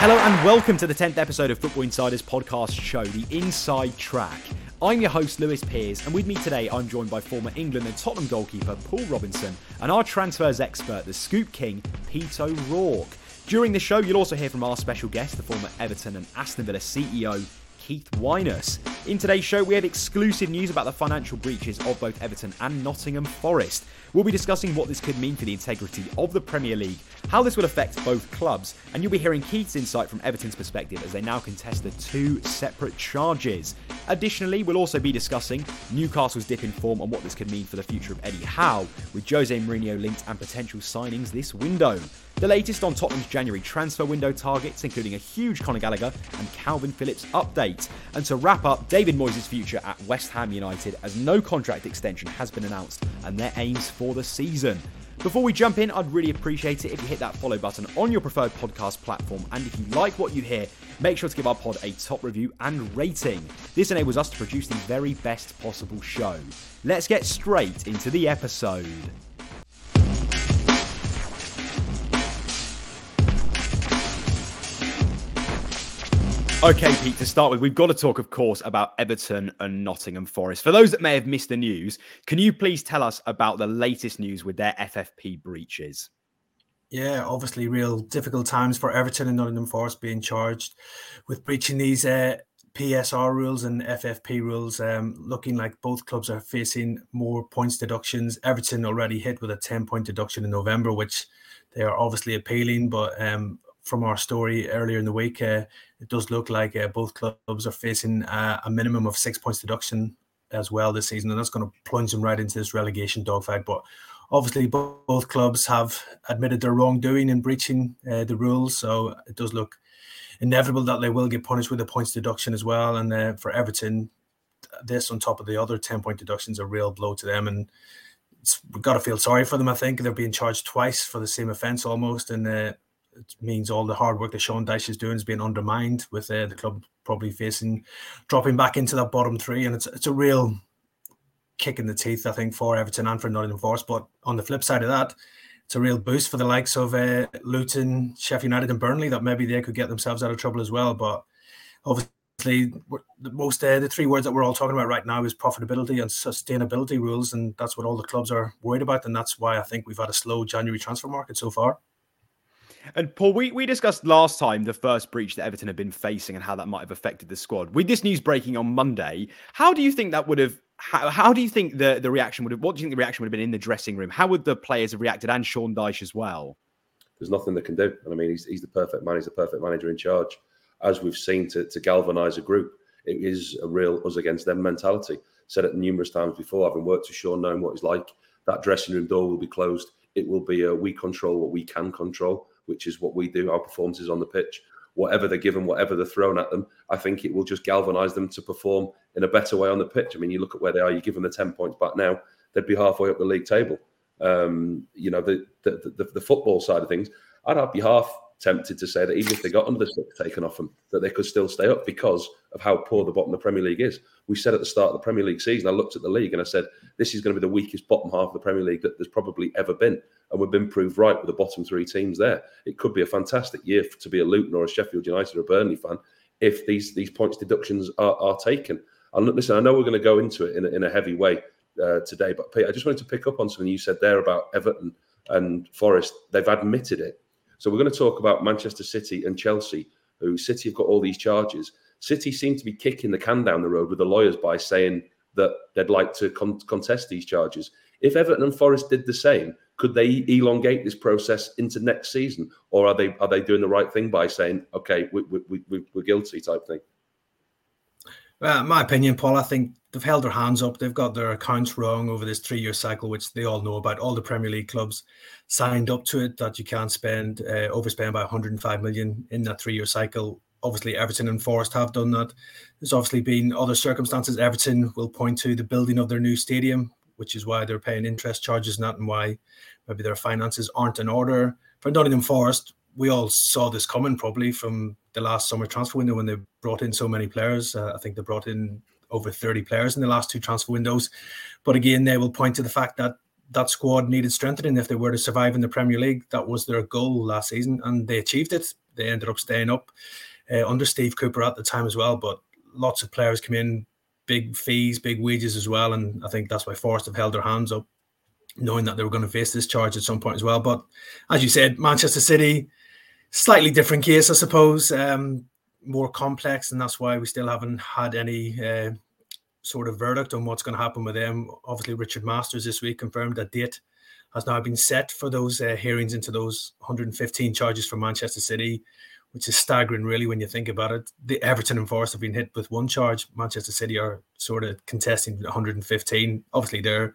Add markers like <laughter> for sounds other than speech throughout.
Hello and welcome to the 10th episode of Football Insiders podcast show, The Inside Track. I'm your host, Lewis Peers, and with me today, I'm joined by former England and Tottenham goalkeeper Paul Robinson and our transfers expert, the Scoop King, Pete O'Rourke. During the show, you'll also hear from our special guest, the former Everton and Aston Villa CEO, Keith Wyness. In today's show, we have exclusive news about the financial breaches of both Everton and Nottingham Forest. We'll be discussing what this could mean for the integrity of the Premier League, how this will affect both clubs, and you'll be hearing Keith's insight from Everton's perspective as they now contest the two separate charges. Additionally, we'll also be discussing Newcastle's dip in form and what this could mean for the future of Eddie Howe, with Jose Mourinho linked and potential signings this window. The latest on Tottenham's January transfer window targets, including a huge Conor Gallagher and Kalvin Phillips update. And to wrap up, David Moyes' future at West Ham United, as no contract extension has been announced and their aims for the season. Before we jump in, I'd really appreciate it if you hit that follow button on your preferred podcast platform. And if you like what you hear, make sure to give our pod a top review and rating. This enables us to produce the very best possible show. Let's get straight into the episode. Okay, Pete, to start with, we've got to talk, of course, about Everton and Nottingham Forest. For those that may have missed the news, can you please tell us about the latest news with their FFP breaches? Yeah, obviously, real difficult times for Everton and Nottingham Forest being charged with breaching these uh, PSR rules and FFP rules. Um, looking like both clubs are facing more points deductions. Everton already hit with a 10 point deduction in November, which they are obviously appealing, but um, from our story earlier in the week, uh, it does look like uh, both clubs are facing uh, a minimum of six points deduction as well this season, and that's going to plunge them right into this relegation dogfight. But obviously, both, both clubs have admitted their wrongdoing in breaching uh, the rules, so it does look inevitable that they will get punished with a points deduction as well. And uh, for Everton, this on top of the other ten point deductions, a real blow to them, and we've got to feel sorry for them. I think they're being charged twice for the same offence almost, and uh, it means all the hard work that Sean Dyche is doing is being undermined with uh, the club probably facing dropping back into that bottom three, and it's it's a real kick in the teeth, I think, for Everton and for Nottingham Forest. But on the flip side of that, it's a real boost for the likes of uh, Luton, Sheffield United, and Burnley that maybe they could get themselves out of trouble as well. But obviously, the most uh, the three words that we're all talking about right now is profitability and sustainability rules, and that's what all the clubs are worried about, and that's why I think we've had a slow January transfer market so far. And Paul, we, we discussed last time the first breach that Everton had been facing and how that might have affected the squad. With this news breaking on Monday, how do you think that would have? How, how do you think the, the reaction would have? What do you think the reaction would have been in the dressing room? How would the players have reacted and Sean Dyche as well? There's nothing they can do. And I mean, he's, he's the perfect man. He's the perfect manager in charge. As we've seen to, to galvanise a group, it is a real us against them mentality. Said it numerous times before, having worked with Sean, knowing what he's like. That dressing room door will be closed. It will be a we control what we can control which is what we do, our performances on the pitch. Whatever they're given, whatever they're thrown at them, I think it will just galvanise them to perform in a better way on the pitch. I mean, you look at where they are, you give them the 10 points back now, they'd be halfway up the league table. Um, you know, the, the, the, the football side of things, I'd be half tempted to say that even if they got under the six taken off them, that they could still stay up because of how poor the bottom of the Premier League is. We said at the start of the Premier League season, I looked at the league and I said, this is going to be the weakest bottom half of the Premier League that there's probably ever been. And we've been proved right with the bottom three teams there. It could be a fantastic year to be a Luton or a Sheffield United or a Burnley fan if these these points deductions are, are taken. And listen, I know we're going to go into it in a, in a heavy way uh, today, but Pete, I just wanted to pick up on something you said there about Everton and Forest. They've admitted it so we're going to talk about Manchester City and Chelsea, who City have got all these charges. City seem to be kicking the can down the road with the lawyers by saying that they'd like to con- contest these charges. If Everton and Forest did the same, could they elongate this process into next season, or are they are they doing the right thing by saying, okay, we, we, we, we're guilty type thing? Uh, my opinion, Paul, I think they've held their hands up. They've got their accounts wrong over this three-year cycle, which they all know about. All the Premier League clubs signed up to it that you can't spend uh, overspend by 105 million in that three-year cycle. Obviously, Everton and Forest have done that. There's obviously been other circumstances. Everton will point to the building of their new stadium, which is why they're paying interest charges, not and why maybe their finances aren't in order. For Nottingham Forest, we all saw this coming probably from the last summer transfer window when they brought in so many players. Uh, I think they brought in over 30 players in the last two transfer windows. But again, they will point to the fact that that squad needed strengthening if they were to survive in the Premier League. That was their goal last season, and they achieved it. they ended up staying up uh, under Steve Cooper at the time as well. But lots of players come in, big fees, big wages as well, and I think that's why Forest have held their hands up, knowing that they were going to face this charge at some point as well. But as you said, Manchester City, slightly different case, I suppose, um, more complex, and that's why we still haven't had any. Uh, sort of verdict on what's going to happen with them. Obviously, Richard Masters this week confirmed that date has now been set for those uh, hearings into those 115 charges for Manchester City, which is staggering, really, when you think about it. The Everton and Forest have been hit with one charge. Manchester City are sort of contesting 115. Obviously, they're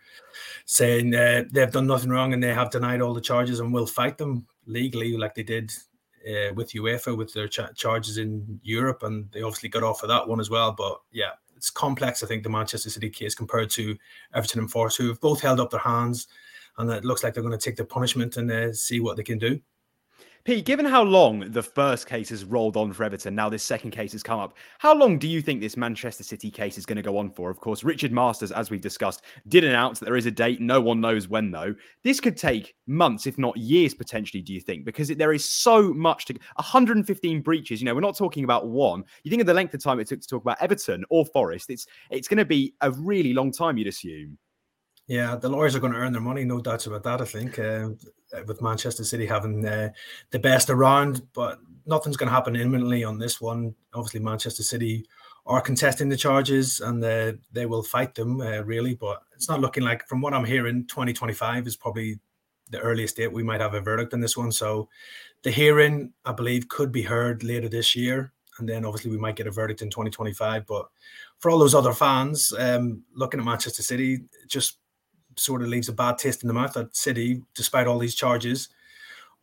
saying uh, they've done nothing wrong and they have denied all the charges and will fight them legally, like they did uh, with UEFA with their ch- charges in Europe, and they obviously got off of that one as well. But yeah, it's complex. I think the Manchester City case compared to Everton and Forest, who have both held up their hands, and it looks like they're going to take the punishment and uh, see what they can do. Pete, given how long the first case has rolled on for Everton, now this second case has come up, how long do you think this Manchester City case is going to go on for? Of course, Richard Masters, as we've discussed, did announce that there is a date. No one knows when, though. This could take months, if not years, potentially, do you think? Because there is so much to 115 breaches. You know, we're not talking about one. You think of the length of time it took to talk about Everton or Forest, it's, it's going to be a really long time, you'd assume. Yeah, the lawyers are going to earn their money, no doubts about that. I think uh, with Manchester City having uh, the best around, but nothing's going to happen imminently on this one. Obviously, Manchester City are contesting the charges and uh, they will fight them, uh, really. But it's not looking like, from what I'm hearing, 2025 is probably the earliest date we might have a verdict in this one. So the hearing, I believe, could be heard later this year. And then obviously we might get a verdict in 2025. But for all those other fans um, looking at Manchester City, just sort of leaves a bad taste in the mouth that City, despite all these charges,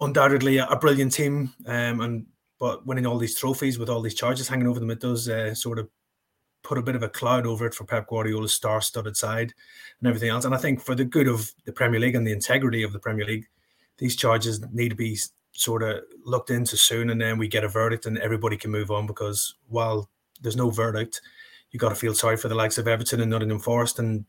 undoubtedly a, brilliant team, um, and but winning all these trophies with all these charges hanging over them, it does uh, sort of put a bit of a cloud over it for Pep Guardiola's star-studded side and everything else. And I think for the good of the Premier League and the integrity of the Premier League, these charges need to be sort of looked into soon, and then we get a verdict and everybody can move on. Because while there's no verdict, you got to feel sorry for the likes of Everton and Nottingham Forest and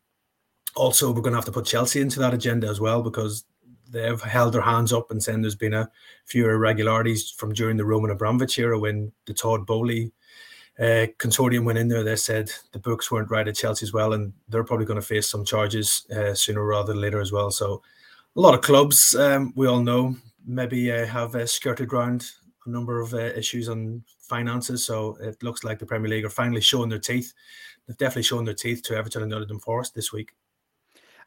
also we're going to have to put Chelsea into that agenda as well because they've held their hands up and saying there's been a few irregularities from during the Roman Abramovich era when the Todd Boehly uh, consortium went in there. They said the books weren't right at Chelsea as well, and they're probably going to face some charges uh, sooner rather than later as well. So a lot of clubs, um, we all know, maybe uh, have uh, skirted around a number of uh, issues on finances. So it looks like the Premier League are finally showing their teeth. They've definitely shown their teeth to Everton and Nottingham Forest this week.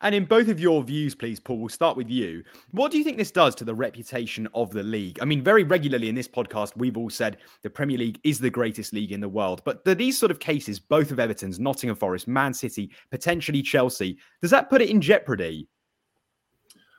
And in both of your views, please, Paul, we'll start with you. What do you think this does to the reputation of the league? I mean, very regularly in this podcast, we've all said the Premier League is the greatest league in the world. But these sort of cases, both of Everton's, Nottingham Forest, Man City, potentially Chelsea, does that put it in jeopardy?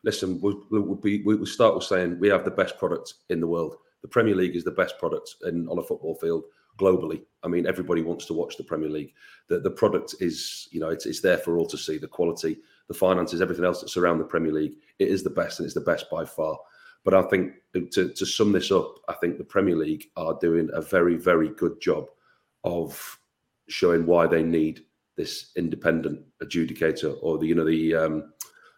Listen, we'll, be, we'll start with saying we have the best product in the world. The Premier League is the best product in, on a football field globally. I mean, everybody wants to watch the Premier League. The, the product is, you know, it's, it's there for all to see. The quality, the finances, everything else that surround the Premier League, it is the best and it's the best by far. But I think to, to sum this up, I think the Premier League are doing a very, very good job of showing why they need this independent adjudicator or the, you know, the um,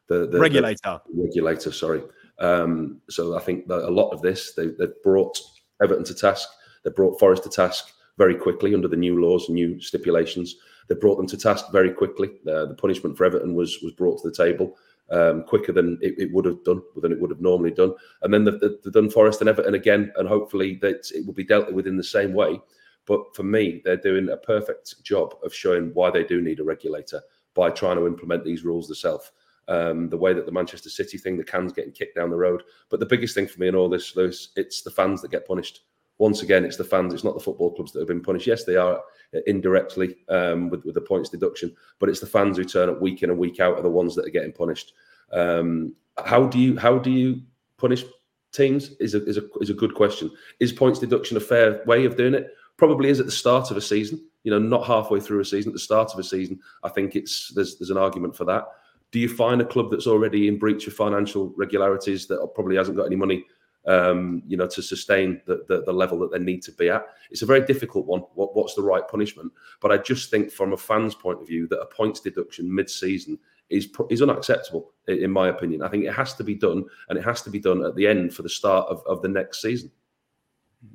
the, the regulator. The regulator, sorry. Um, so I think that a lot of this they, they've brought Everton to task. They brought Forest to task very quickly under the new laws, and new stipulations. They brought them to task very quickly. Uh, the punishment for Everton was was brought to the table um, quicker than it, it, would have done, than it would have normally done. And then they've, they've done Forest and Everton again, and hopefully that it will be dealt with in the same way. But for me, they're doing a perfect job of showing why they do need a regulator by trying to implement these rules themselves. Um, the way that the Manchester City thing, the cans getting kicked down the road. But the biggest thing for me in all this, Lewis, it's the fans that get punished once again, it's the fans, it's not the football clubs that have been punished. Yes, they are indirectly um, with, with the points deduction, but it's the fans who turn up week in and week out are the ones that are getting punished. Um, how do you how do you punish teams? Is a, is a is a good question. Is points deduction a fair way of doing it? Probably is at the start of a season. You know, not halfway through a season. At the start of a season, I think it's there's there's an argument for that. Do you find a club that's already in breach of financial regularities that probably hasn't got any money um, you know, to sustain the, the, the level that they need to be at. It's a very difficult one. What, what's the right punishment? But I just think, from a fan's point of view, that a points deduction mid-season is is unacceptable, in my opinion. I think it has to be done, and it has to be done at the end for the start of, of the next season.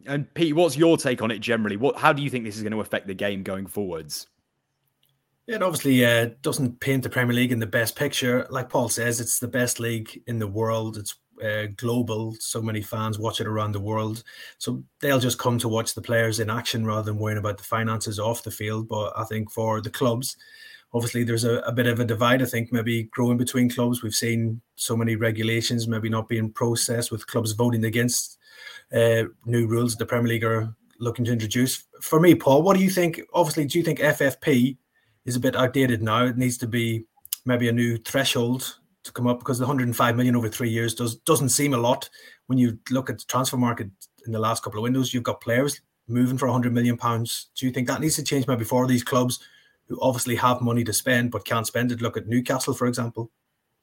And Pete, what's your take on it generally? What, how do you think this is going to affect the game going forwards? It obviously uh, doesn't paint the Premier League in the best picture. Like Paul says, it's the best league in the world. It's uh, global. So many fans watch it around the world. So they'll just come to watch the players in action rather than worrying about the finances off the field. But I think for the clubs, obviously there's a, a bit of a divide. I think maybe growing between clubs. We've seen so many regulations maybe not being processed with clubs voting against uh, new rules the Premier League are looking to introduce. For me, Paul, what do you think? Obviously, do you think FFP is a bit outdated now? It needs to be maybe a new threshold to come up because the 105 million over three years does doesn't seem a lot when you look at the transfer market in the last couple of windows. You've got players moving for 100 million pounds. Do you think that needs to change maybe for these clubs who obviously have money to spend but can't spend it? Look at Newcastle, for example.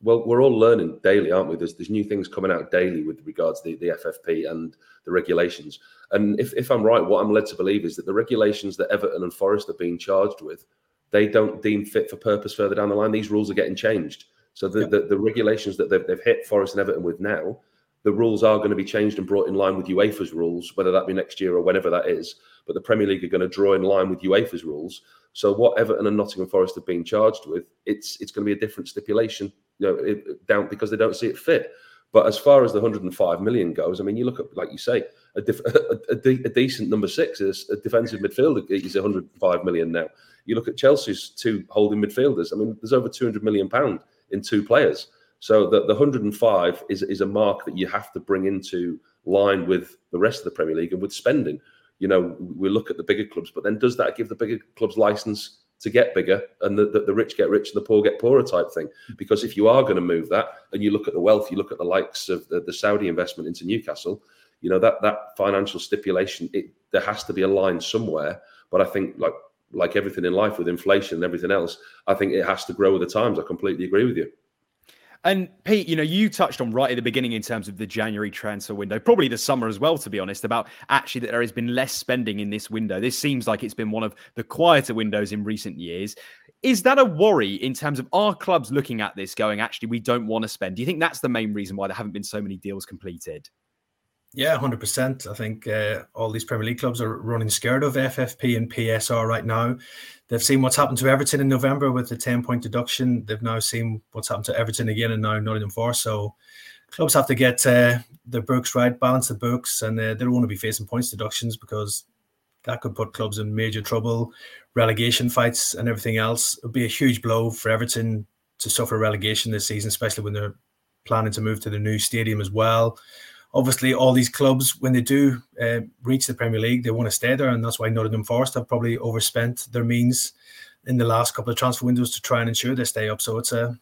Well, we're all learning daily, aren't we? There's there's new things coming out daily with regards to the, the FFP and the regulations. And if, if I'm right, what I'm led to believe is that the regulations that Everton and Forest are being charged with, they don't deem fit for purpose further down the line. These rules are getting changed. So the, yeah. the, the, regulations that they've, they've hit Forest and Everton with now, the rules are going to be changed and brought in line with UEFA's rules, whether that be next year or whenever that is. But the Premier League are going to draw in line with UEFA's rules. So what Everton and Nottingham Forest have been charged with, it's it's going to be a different stipulation, you know, it, down because they don't see it fit. But as far as the 105 million goes, I mean, you look at like you say, a, <laughs> a, a, de- a decent number six is a defensive midfielder is 105 million now. You look at Chelsea's two holding midfielders. I mean, there's over 200 million pound in two players. So the, the 105 is, is a mark that you have to bring into line with the rest of the Premier League and with spending. You know, we look at the bigger clubs, but then does that give the bigger clubs license to get bigger and the, the, the rich get rich and the poor get poorer type thing? Because if you are going to move that and you look at the wealth, you look at the likes of the, the Saudi investment into Newcastle, you know, that that financial stipulation, it, there has to be a line somewhere. But I think like like everything in life with inflation and everything else, I think it has to grow with the times. I completely agree with you. And Pete, you know, you touched on right at the beginning in terms of the January transfer window, probably the summer as well, to be honest, about actually that there has been less spending in this window. This seems like it's been one of the quieter windows in recent years. Is that a worry in terms of our clubs looking at this going, actually, we don't want to spend? Do you think that's the main reason why there haven't been so many deals completed? Yeah, hundred percent. I think uh, all these Premier League clubs are running scared of FFP and PSR right now. They've seen what's happened to Everton in November with the ten point deduction. They've now seen what's happened to Everton again, and now Nottingham Forest. So clubs have to get uh, their books right, balance the books, and uh, they don't want to be facing points deductions because that could put clubs in major trouble, relegation fights, and everything else. It would be a huge blow for Everton to suffer relegation this season, especially when they're planning to move to the new stadium as well obviously all these clubs when they do uh, reach the Premier League, they want to stay there, and that's why Nottingham Forest have probably overspent their means in the last couple of transfer windows to try and ensure they stay up. So it's a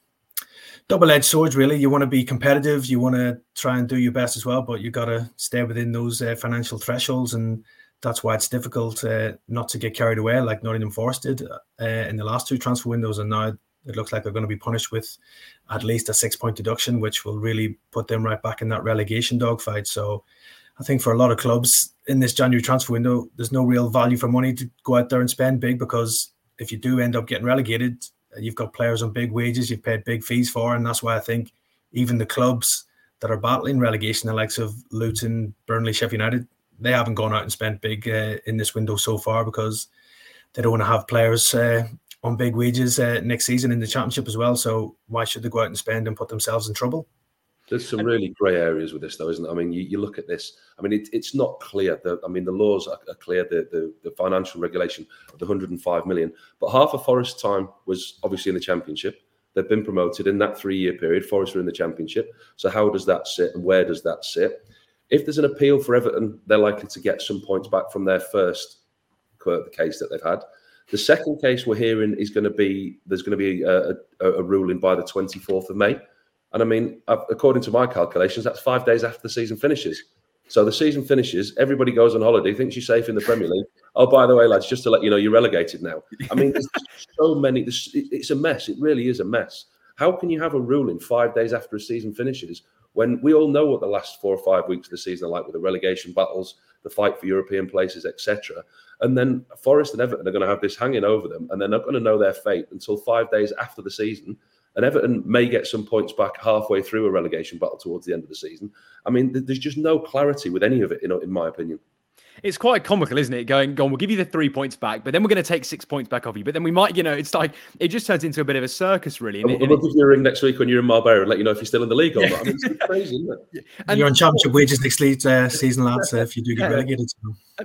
double-edged sword, really. You want to be competitive, you want to try and do your best as well, but you've got to stay within those uh, financial thresholds, and that's why it's difficult uh, not to get carried away like Nottingham Forest did uh, in the last two transfer windows, and now it looks like they're going to be punished with at least a six point deduction, which will really put them right back in that relegation dogfight. So I think for a lot of clubs in this January transfer window, there's no real value for money to go out there and spend big because if you do end up getting relegated, you've got players on big wages, you've paid big fees for, and that's why I think even the clubs that are battling relegation, the likes of Luton, Burnley, Sheffield United, they haven't gone out and spent big uh, in this window so far because they don't want to have players uh, on big wages uh, next season in the championship as well. So why should they go out and spend and put themselves in trouble? There's some really grey areas with this, though, isn't it? I mean, you, you look at this. I mean, it, it's not clear. The, I mean, the laws are, are clear. The, the, the financial regulation of the 105 million, but half of Forest time was obviously in the championship. They've been promoted in that three-year period. Forest are in the championship. So how does that sit, and where does that sit? If there's an appeal for Everton, they're likely to get some points back from their first case that they've had. The second case we're hearing is going to be there's going to be a, a, a ruling by the 24th of May. And I mean, according to my calculations, that's five days after the season finishes. So the season finishes, everybody goes on holiday, thinks you're safe in the Premier League. Oh, by the way, lads, just to let you know, you're relegated now. I mean, there's <laughs> so many. It's a mess. It really is a mess. How can you have a ruling five days after a season finishes when we all know what the last four or five weeks of the season are like with the relegation battles, the fight for European places, etc. And then Forest and Everton are going to have this hanging over them, and they're not going to know their fate until five days after the season. And Everton may get some points back halfway through a relegation battle towards the end of the season. I mean, there's just no clarity with any of it, you know, in my opinion. It's quite comical, isn't it? Going, going, we'll give you the three points back, but then we're going to take six points back off you. But then we might, you know, it's like it just turns into a bit of a circus, really. And, and we'll give you a ring next week when you're in Marbella and let you know if you're still in the league or not. I mean, it's <laughs> crazy, isn't it? And you're on championship wages next league, uh, season, lads. Uh, if you do get relegated,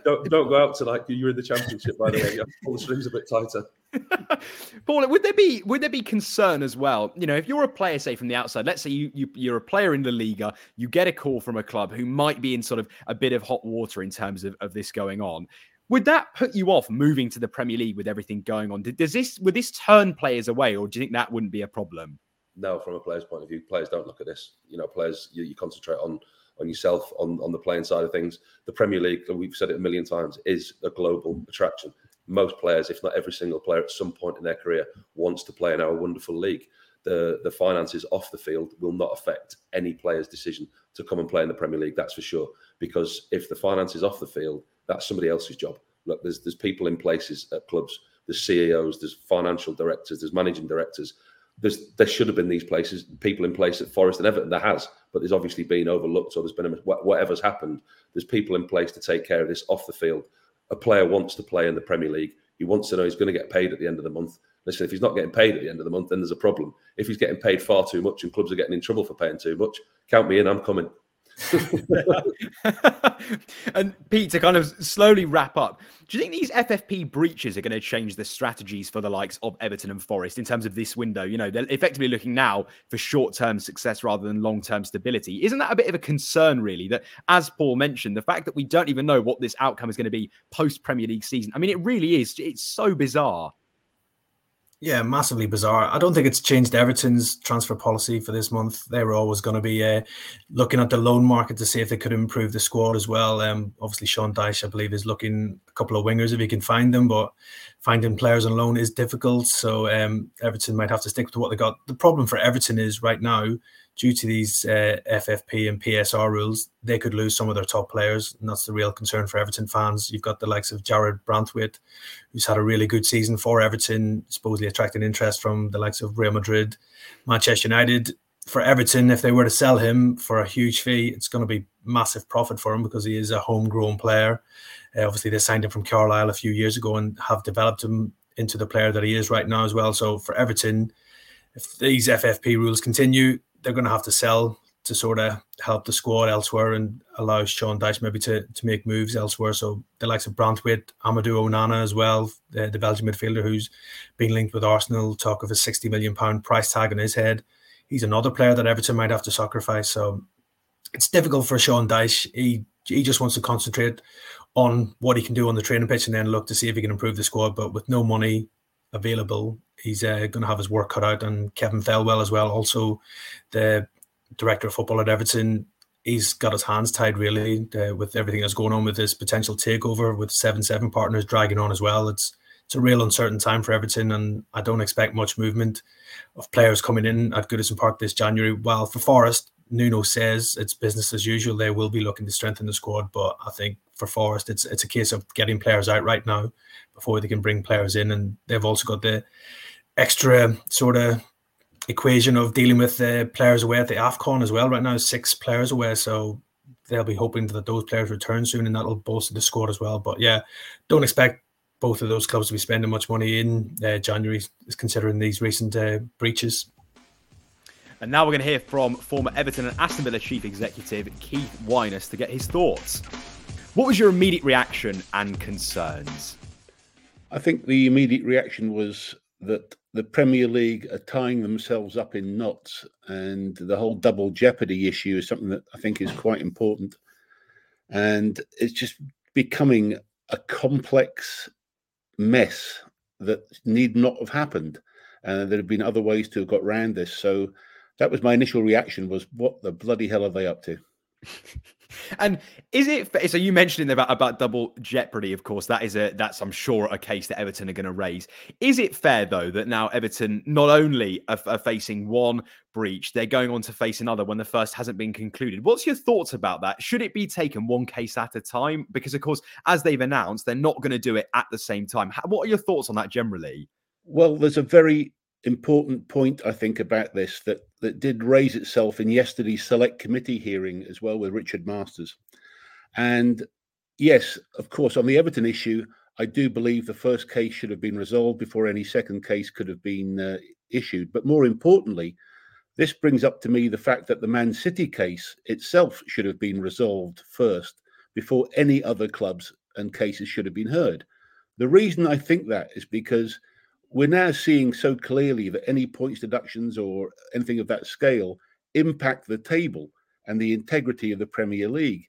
don't don't go out to like you're in the championship. By the way, you pull the strings a bit tighter. <laughs> Paul, would there be would there be concern as well? You know, if you're a player, say from the outside, let's say you, you you're a player in the Liga, you get a call from a club who might be in sort of a bit of hot water in terms of, of this going on. Would that put you off moving to the Premier League with everything going on? Does this would this turn players away, or do you think that wouldn't be a problem? No, from a player's point of view, players don't look at this. You know, players you, you concentrate on on yourself on, on the playing side of things. The Premier League, we've said it a million times, is a global attraction most players, if not every single player, at some point in their career wants to play in our wonderful league. The the finances off the field will not affect any player's decision to come and play in the Premier League. That's for sure. Because if the finances off the field, that's somebody else's job. Look, there's there's people in places at clubs. There's CEOs. There's financial directors. There's managing directors. There's there should have been these places, people in place at Forest and Everton. There has, but there's obviously been overlooked or there's been a, whatever's happened. There's people in place to take care of this off the field a player wants to play in the Premier League. He wants to know he's going to get paid at the end of the month. Listen, if he's not getting paid at the end of the month, then there's a problem. If he's getting paid far too much and clubs are getting in trouble for paying too much, count me in. I'm coming. <laughs> and Pete, to kind of slowly wrap up, do you think these FFP breaches are going to change the strategies for the likes of Everton and Forest in terms of this window? You know, they're effectively looking now for short term success rather than long term stability. Isn't that a bit of a concern, really? That, as Paul mentioned, the fact that we don't even know what this outcome is going to be post Premier League season, I mean, it really is. It's so bizarre. Yeah, massively bizarre. I don't think it's changed Everton's transfer policy for this month. They were always going to be uh, looking at the loan market to see if they could improve the squad as well. Um, obviously, Sean Dyche, I believe, is looking a couple of wingers if he can find them, but finding players on loan is difficult. So um, Everton might have to stick with what they got. The problem for Everton is right now due to these uh, FFP and PSR rules, they could lose some of their top players, and that's the real concern for Everton fans. You've got the likes of Jarrad Branthwaite, who's had a really good season for Everton, supposedly attracting interest from the likes of Real Madrid, Manchester United. For Everton, if they were to sell him for a huge fee, it's going to be massive profit for him because he is a homegrown player. Uh, obviously, they signed him from Carlisle a few years ago and have developed him into the player that he is right now as well. So for Everton, if these FFP rules continue, they're going to have to sell to sort of help the squad elsewhere and allow Sean Dyche maybe to, to make moves elsewhere. So the likes of Branthwaite, Amadou Onana as well, the, the Belgian midfielder who's been linked with Arsenal, talk of a sixty million pound price tag on his head. He's another player that Everton might have to sacrifice. So it's difficult for Sean Dyche. He he just wants to concentrate on what he can do on the training pitch and then look to see if he can improve the squad. But with no money available, he's uh, going to have his work cut out. And Kevin Thelwell as well, also the director of football at Everton, he's got his hands tied really uh, with everything that's going on with this potential takeover with seven seven partners dragging on as well. It's it's a real uncertain time for Everton, and I don't expect much movement of players coming in at Goodison Park this January. While for Forest, Nuno says it's business as usual. They will be looking to strengthen the squad, but I think for Forest, it's it's a case of getting players out right now before they can bring players in, and they've also got the extra sort of equation of dealing with the players away at the AFCON as well. Right now, six players away, so they'll be hoping that those players return soon, and that'll bolster the squad as well. But yeah, don't expect both of those clubs to be spending much money in uh, January, considering these recent uh, breaches. And now we're going to hear from former Everton and Aston Villa chief executive Keith Wyness to get his thoughts. What was your immediate reaction and concerns? I think the immediate reaction was that the Premier League are tying themselves up in knots, and the whole double jeopardy issue is something that I think is quite important. And it's just becoming a complex mess that need not have happened. And uh, there have been other ways to have got around this. So that was my initial reaction was, what the bloody hell are they up to? <laughs> and is it so you mentioned about about double jeopardy of course that is a that's i'm sure a case that everton are going to raise. Is it fair though that now everton not only are, are, facing one breach they're going on to face another when the first hasn't been concluded? What's your thoughts about that? Should it be taken one case at a time? Because of course as they've announced they're not going to do it at the same time. What are your thoughts on that generally? Well there's a very important point I think about this that that did raise itself in yesterday's select committee hearing as well with Richard Masters, and yes, of course, on the Everton issue, I do believe the first case should have been resolved before any second case could have been uh, issued. But more importantly, this brings up to me the fact that the Man City case itself should have been resolved first before any other clubs and cases should have been heard. The reason I think that is because we're now seeing so clearly that any points deductions or anything of that scale impact the table and the integrity of the Premier League.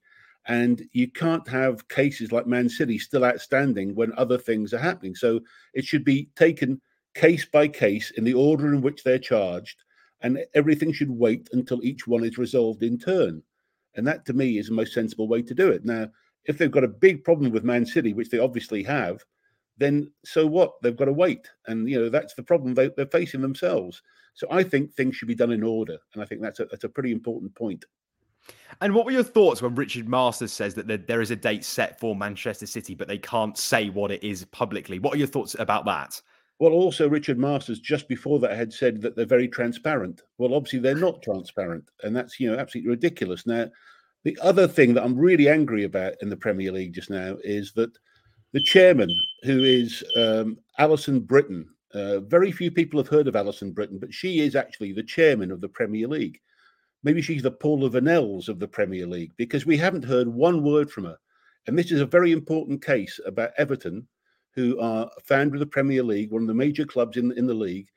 And you can't have cases like Man City still outstanding when other things are happening. So it should be taken case by case in the order in which they're charged, and everything should wait until each one is resolved in turn. And that to me is the most sensible way to do it. Now, if they've got a big problem with Man City, which they obviously have, then so what? They've got to wait. And, you know, that's the problem they, are facing themselves. So I think things should be done in order. And I think that's a, that's a pretty important point. And what were your thoughts when Richard Masters says that there is a date set for Manchester City, but they can't say what it is publicly? What are your thoughts about that? Well, also Richard Masters just before that had said that they're very transparent. Well, obviously they're not transparent, and that's you know absolutely ridiculous. Now, the other thing that I'm really angry about in the Premier League just now is that the chairman, who is um, Alison Brittain. uh, very few people have heard of Alison Brittain, but she is actually the chairman of the Premier League. Maybe she's the Paula Vennells of the Premier League because we haven't heard one word from her. And this is a very important case about Everton who are founder of the Premier League, one of the major clubs in, in the league.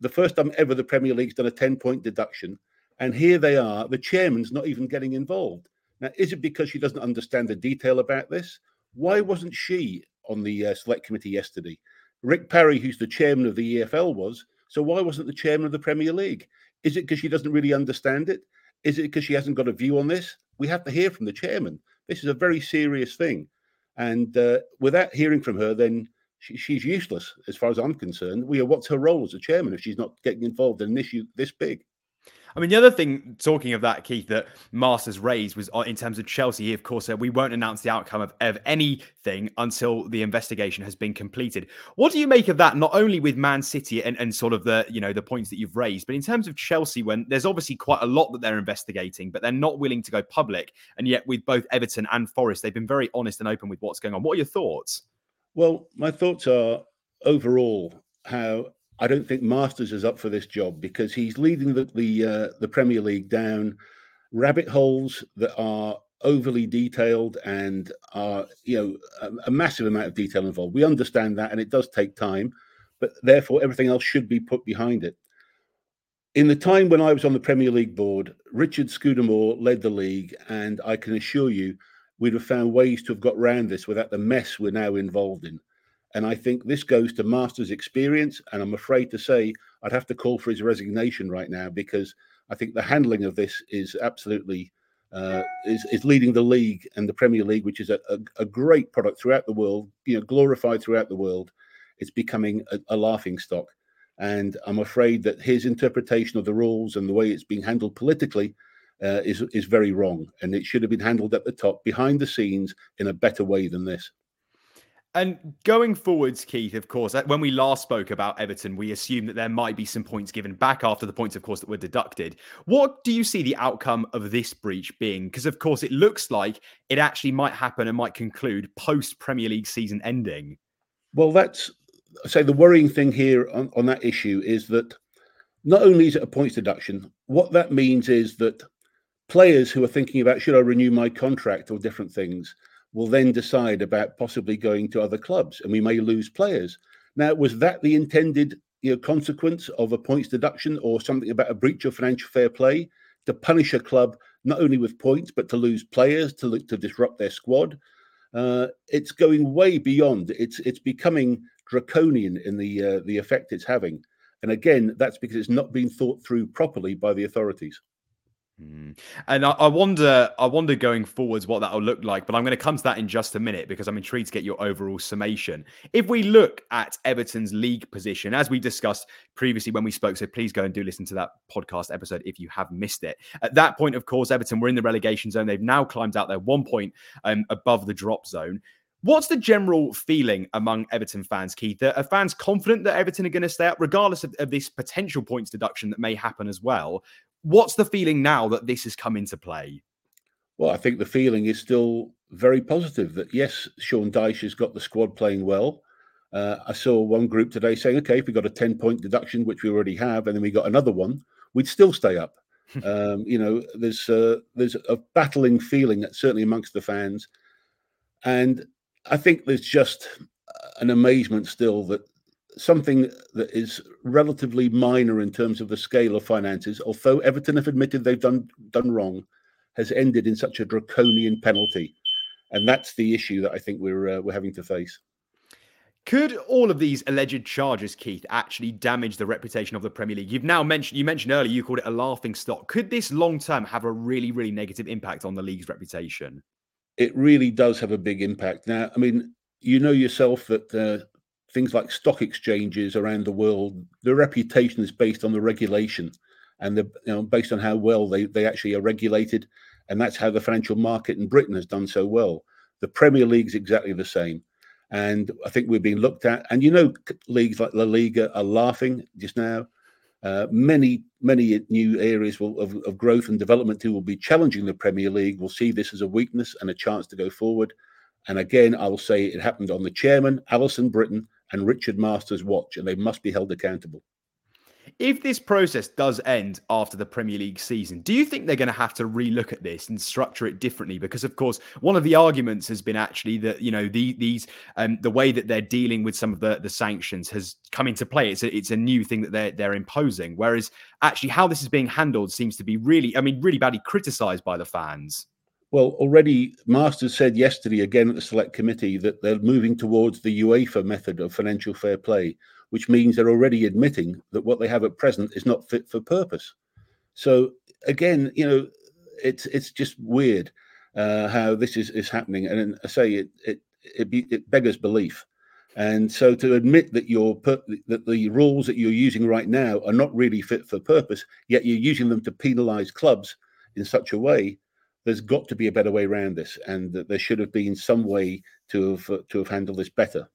The first time ever the Premier League's done a 10 point deduction. And here they are, the chairman's not even getting involved. Now, is it because she doesn't understand the detail about this? Why wasn't she on the uh, select committee yesterday? Rick Parry, who's the chairman of the EFL, was. So why wasn't the chairman of the Premier League? Is it because she doesn't really understand it? Is it because she hasn't got a view on this? We have to hear from the chairman. This is a very serious thing. And uh, without hearing from her, then she, she's useless as far as I'm concerned. We, are, what's her role as a chairman if she's not getting involved in an issue this big? I mean, the other thing, talking of that, Keith, that Masters raised was uh, in terms of Chelsea. He, of course, said we won't announce the outcome of, of anything until the investigation has been completed. What do you make of that? Not only with Man City and, and sort of the you know the points that you've raised, but in terms of Chelsea, when there's obviously quite a lot that they're investigating, but they're not willing to go public, and yet with both Everton and Forest, they've been very honest and open with what's going on. What are your thoughts? Well, my thoughts are overall how I don't think Masters is up for this job because he's leading the the, uh, the Premier League down rabbit holes that are overly detailed and are you know a, a, massive amount of detail involved. We understand that, and it does take time, but therefore everything else should be put behind it. In the time when I was on the Premier League board, Richard Scudamore led the league, and I can assure you, we'd have found ways to have got round this without the mess we're now involved in. And I think this goes to Masters' experience. And I'm afraid to say I'd have to call for his resignation right now because I think the handling of this is absolutely uh, is, is leading the league and the Premier League, which is a, a, a, great product throughout the world, you know, glorified throughout the world. It's becoming a, a laughing stock. And I'm afraid that his interpretation of the rules and the way it's being handled politically uh, is is very wrong, and it should have been handled at the top, behind the scenes, in a better way than this. And going forwards, Keith, of course, uh, when we last spoke about Everton, we assumed that there might be some points given back after the points, of course, that were deducted. What do you see the outcome of this breach being? Because, of course, it looks like it actually might happen and might conclude post Premier League season ending. Well, that's say the worrying thing here on, on that issue is that not only is it a points deduction, what that means is that players who are thinking about should I renew my contract or different things will then decide about possibly going to other clubs and we may lose players. Now, was that the intended you know, consequence of a points deduction or something about a breach of financial fair play to punish a club not only with points but to lose players to to disrupt their squad? Uh, it's going way beyond. It's it's becoming draconian in the uh, the effect it's having, and again, that's because it's not been thought through properly by the authorities. Mm. And I, I, wonder, I wonder going forwards what that'll look like. But I'm going to come to that in just a minute because I'm intrigued to get your overall summation. If we look at Everton's league position, as we discussed previously when we spoke, so please go and do listen to that podcast episode if you have missed it. At that point, of course, Everton were in the relegation zone. They've now climbed out there one point um, above the drop zone. What's the general feeling among Everton fans, Keith? Are fans confident that Everton are going to stay up, regardless of, of, this potential points deduction that may happen as well? What's the feeling now that this has come into play? Well, I think the feeling is still very positive that yes, Sean Dyche has got the squad playing well. Uh, I saw one group today saying, okay, if we got a 10 point deduction, which we already have, and then we got another one, we'd still stay up. <laughs> um, you know, there's uh, there's a battling feeling that certainly amongst the fans, and I think there's just an amazement still that something that is relatively minor in terms of the scale of finances, although Everton have admitted they've done done wrong, has ended in such a draconian penalty, and that's the issue that I think we're uh, we're having to face. Could all of these alleged charges, Keith, actually damage the reputation of the Premier League? You've now mentioned you mentioned earlier you called it a laughing stock. Could this long term have a really, really negative impact on the league's reputation? It really does have a big impact. Now, I mean, you know yourself that uh, things like stock exchanges around the world, their reputation is based on the regulation and the you know based on how well they, they actually are regulated. And that's how the financial market in Britain has done so well. The Premier League's exactly the same. And I think we're being looked at. And you know, leagues like La Liga are laughing just now. Uh, many, many new areas will, of, of, growth and development who will be challenging the Premier League will see this as a weakness and a chance to go forward. And again, I will say it happened on the chairman, Alison Brittain, and Richard Masters' watch, and they must be held accountable. If this process does end after the Premier League season, do you think they're going to have to relook at this and structure it differently? Because, of course, one of the arguments has been actually that you know the, these um, the way that they're dealing with some of the, the sanctions has come into play. It's a, it's a new thing that they're they're imposing. Whereas actually, how this is being handled seems to be really, I mean, really badly criticised by the fans. Well, already Masters said yesterday again at the select committee that they're moving towards the UEFA method of financial fair play, which means they're already admitting that what they have at present is not fit for purpose. So again, you know, it's it's just weird uh, how this is is happening, and I say it it it, be, it beggars belief. And so to admit that your that the rules that you're using right now are not really fit for purpose, yet you're using them to penalise clubs in such a way, there's got to be a better way around this, and that there should have been some way to have to have handled this better.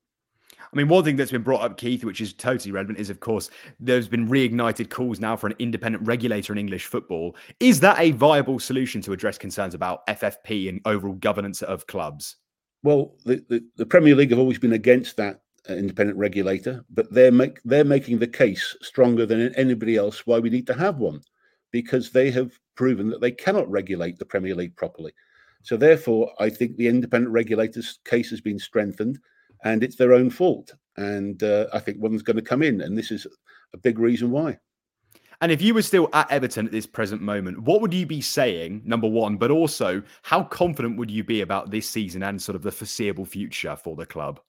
I mean, one thing that's been brought up, Keith, which is totally relevant, is of course there's been reignited calls now for an independent regulator in English football. Is that a viable solution to address concerns about FFP and overall governance of clubs? Well, the, the, the Premier League have always been against that uh, independent regulator, but they're make they're making the case stronger than anybody else why we need to have one, because they have proven that they cannot regulate the Premier League properly. So therefore, I think the independent regulator's case has been strengthened and it's their own fault. And uh, I think one's going to come in, and this is a big reason why. And if you were still at Everton at this present moment, what would you be saying, number one, but also how confident would you be about this season and sort of the foreseeable future for the club?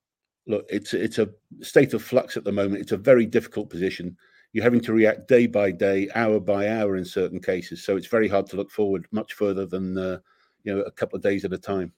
Look, it's it's a state of flux at the moment. It's a very difficult position. You're having to react day by day, hour by hour in certain cases. So it's very hard to look forward much further than uh, you know a couple of days at a time.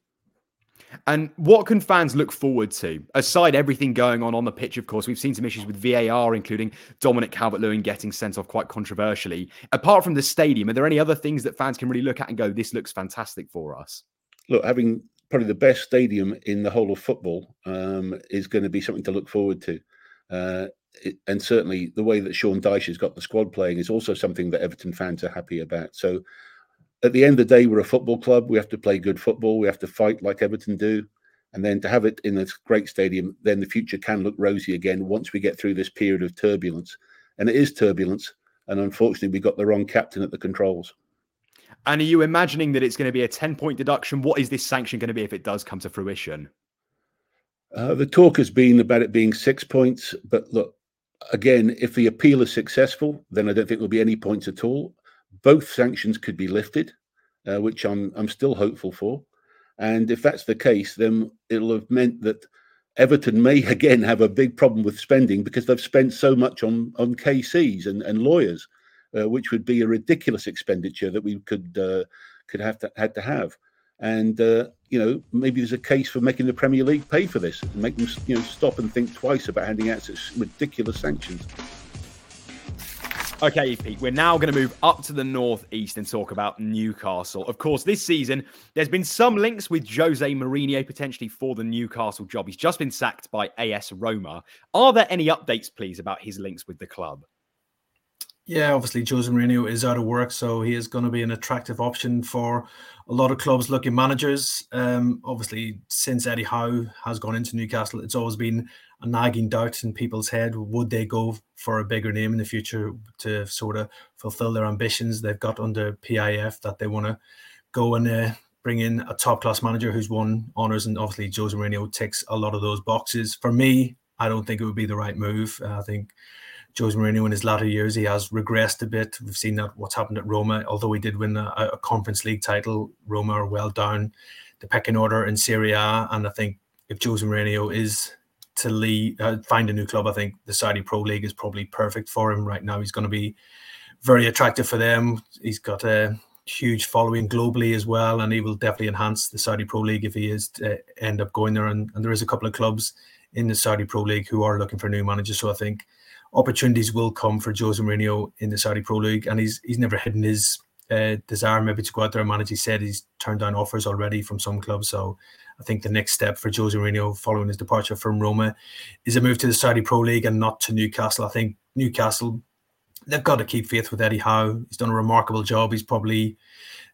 And what can fans look forward to? Aside everything going on on the pitch, of course, we've seen some issues with VAR, including Dominic Calvert Lewin getting sent off quite controversially. Apart from the stadium, are there any other things that fans can really look at and go, this looks fantastic for us? Look, having probably the best stadium in the whole of football um, is going to be something to look forward to. Uh, and certainly the way that Sean Dyche has got the squad playing is also something that Everton fans are happy about. So at the end of the day, we're a football club. We have to play good football. We have to fight like Everton do. And then to have it in this great stadium, then the future can look rosy again once we get through this period of turbulence. And it is turbulence. And unfortunately, we got the wrong captain at the controls. And are you imagining that it's going to be a 10 point deduction? What is this sanction going to be if it does come to fruition? Uh, the talk has been about it being six points. But look, again, if the appeal is successful, then I don't think there'll be any points at all both sanctions could be lifted, uh, which I'm I'm still hopeful for. And if that's the case, then it'll have meant that Everton may <laughs> again have a big problem with spending because they've spent so much on on KCs and, and lawyers, uh, which would be a ridiculous expenditure that we could uh, could have to had to have. And uh, you know maybe there's a case for making the Premier League pay for this, and make them you know stop and think twice about handing out such ridiculous sanctions. Okay, Pete, we're now going to move up to the northeast and talk about Newcastle. Of course, this season, there's been some links with Jose Mourinho potentially for the Newcastle job. He's just been sacked by AS Roma. Are there any updates, please, about his links with the club? Yeah, obviously Jose Mourinho is out of work, so he is going to be an attractive option for a lot of clubs looking managers. Um, obviously, since Eddie Howe has gone into Newcastle, it's always been a nagging doubt in people's head: would they go for a bigger name in the future to sort of fulfill their ambitions they've got under PIF that they want to go and uh, bring in a top class manager who's won honors, and obviously Jose Mourinho ticks a lot of those boxes. For me, I don't think it would be the right move. I think Jose Mourinho in his latter years, he has regressed a bit. We've seen that what's happened at Roma. Although he did win a, a Conference League title, Roma are well down the pecking order in Serie A. And I think if Jose Mourinho is to leave, uh, find a new club, I think the Saudi Pro League is probably perfect for him right now. He's going to be very attractive for them. He's got a huge following globally as well, and he will definitely enhance the Saudi Pro League if he is to end up going there. And, and there is a couple of clubs in the Saudi Pro League who are looking for new managers. So I think opportunities will come for Jose Mourinho in the Saudi Pro League, and he's he's never hidden his uh, desire maybe to go out there and manage. He said he's turned down offers already from some clubs. So I think the next step for Jose Mourinho following his departure from Roma is a move to the Saudi Pro League and not to Newcastle. I think Newcastle they've got to keep faith with Eddie Howe. He's done a remarkable job. He's probably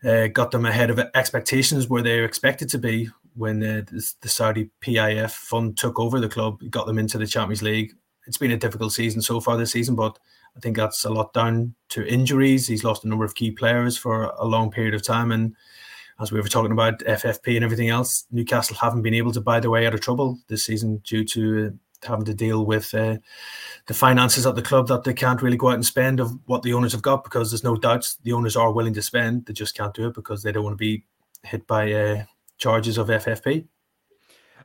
uh, got them ahead of expectations where they were expected to be when uh, the, the Saudi PIF fund took over the club. got them into the Champions League it's been a difficult season so far this season, but I think that's a lot down to injuries. He's lost a number of key players for a long period of time, and as we were talking about FFP and everything else, Newcastle haven't been able to buy their way out of trouble this season due to uh, having to deal with uh, the finances at the club that they can't really go out and spend of what the owners have got because there's no doubts the owners are willing to spend. They just can't do it because they don't want to be hit by uh, charges of FFP.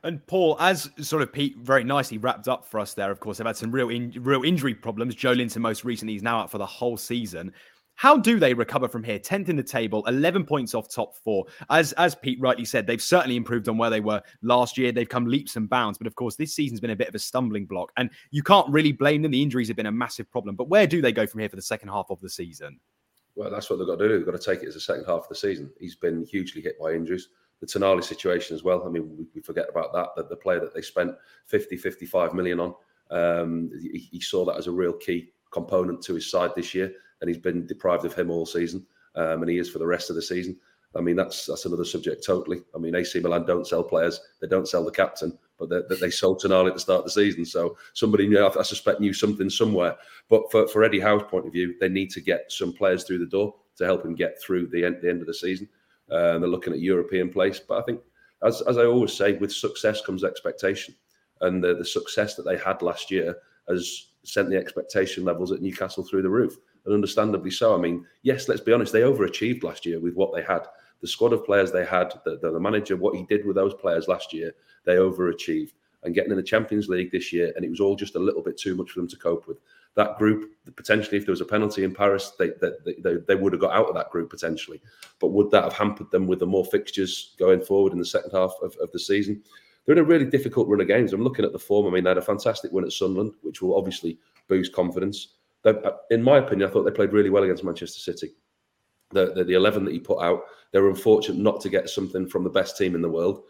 And Paul, as sort of Pete very nicely wrapped up for us there, of course, they've had some real in, real injury problems. Joelinton most recently is now out for the whole season. How do they recover from here? 10th in the table, 11 points off top four. As as Pete rightly said, they've certainly improved on where they were last year. They've come leaps and bounds. But of course, this season's been a bit of a stumbling block. And you can't really blame them. The injuries have been a massive problem. But where do they go from here for the second half of the season? Well, that's what they've got to do. They've got to take it as the second half of the season. He's been hugely hit by injuries the Tonali situation as well. I mean, we, we, forget about that, that the player that they spent 50, 55 million on, um, he, he, saw that as a real key component to his side this year, and he's been deprived of him all season, um, and he is for the rest of the season. I mean, that's that's another subject totally. I mean, AC Milan don't sell players; they don't sell the captain, but they, they sold Tonali at the start of the season. So somebody, know, I suspect, knew something somewhere. But for, for Eddie Howe's point of view, they need to get some players through the door to help him get through the end, the end of the season. Uh, they're looking at European place. But I think, as, as I always say, with success comes expectation. And the, the success that they had last year has sent the expectation levels at Newcastle through the roof. And understandably so. I mean, yes, let's be honest, they overachieved last year with what they had. The squad of players they had, the, the, the manager, what he did with those players last year, they overachieved. And getting in the Champions League this year, and it was all just a little bit too much for them to cope with that group potentially if there was a penalty in Paris they, they, they, they, would have got out of that group potentially. But would that have hampered them with the more fixtures going forward in the second half of, of the season? They're in a really difficult run of games. I'm looking at the form. I mean they had a fantastic win at Sunderland which will obviously boost confidence. They, in my opinion I thought they played really well against Manchester City. The, the, the 11 that he put out they were unfortunate not to get something from the best team in the world.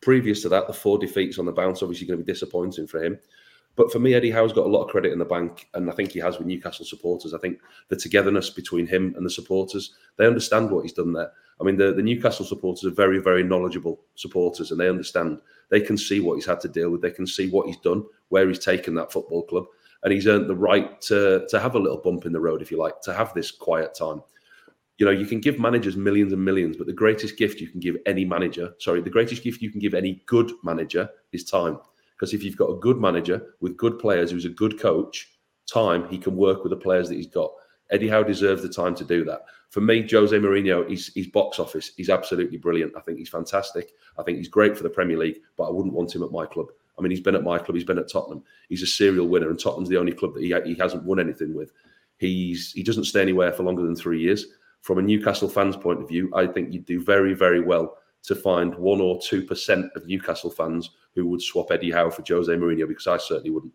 Previous to that the four defeats on the bounce obviously going to be disappointing for him but for me, Eddie Howe's got a lot of credit in the bank, and I think he has with Newcastle supporters. I think the togetherness between him and the supporters, they understand what he's done there. I mean, the, the Newcastle supporters are very, very knowledgeable supporters, and they understand. They can see what he's had to deal with. They can see what he's done, where he's taken that football club, and he's earned the right to to have a little bump in the road, if you like, to have this quiet time. You know, you can give managers millions and millions, but the greatest gift you can give any manager, sorry, the greatest gift you can give any good manager is time. Because if you've got a good manager with good players who's a good coach, time he can work with the players that he's got. Eddie Howe deserves the time to do that. For me, Jose Mourinho, he's, he's box office. He's absolutely brilliant. I think he's fantastic. I think he's great for the Premier League, but I wouldn't want him at my club. I mean, he's been at my club. He's been at Tottenham. He's a serial winner, and Tottenham's the only club that he, he hasn't won anything with. He's he doesn't stay anywhere for longer than three years. From a Newcastle fans' point of view, I think you'd do very, very well to find one or two percent of Newcastle fans who would swap Eddie Howe for Jose Mourinho because I certainly wouldn't.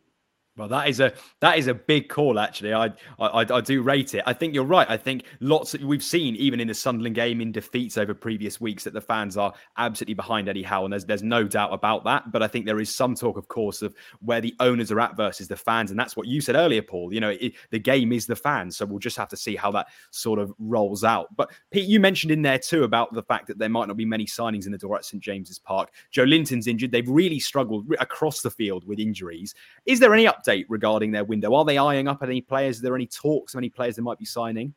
Well, that is a that is a big call. Actually, I, I I do rate it. I think you're right. I think lots of, we've seen even in the Sunderland game in defeats over previous weeks that the fans are absolutely behind Eddie Howe, and there's there's no doubt about that. But I think there is some talk, of course, of where the owners are at versus the fans, and that's what you said earlier, Paul. You know, it, the game is the fans, so we'll just have to see how that sort of rolls out. But Pete, you mentioned in there too about the fact that there might not be many signings in the door at St James's Park. Joelinton's injured. They've really struggled across the field with injuries. Is there any update? Update regarding their window? Are they eyeing up any players? Are there any talks of any players they might be signing?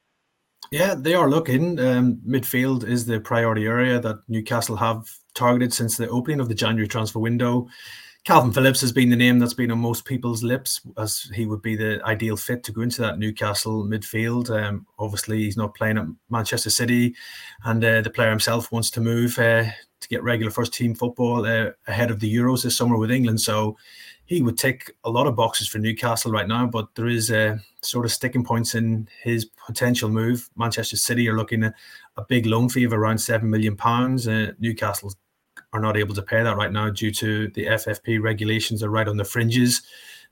Yeah, they are looking. Um, midfield is the priority area that Newcastle have targeted since the opening of the January transfer window. Kalvin Phillips has been the name that's been on most people's lips as he would be the ideal fit to go into that Newcastle midfield. Um, obviously, he's not playing at Manchester City, and uh, the player himself wants to move uh, to get regular first team football uh, ahead of the Euros this summer with England. So he would tick a lot of boxes for Newcastle right now, but there is a sort of sticking points in his potential move. Manchester City are looking at a big loan fee of around seven million pounds. Are not able to pay that right now due to the FFP regulations are right on the fringes.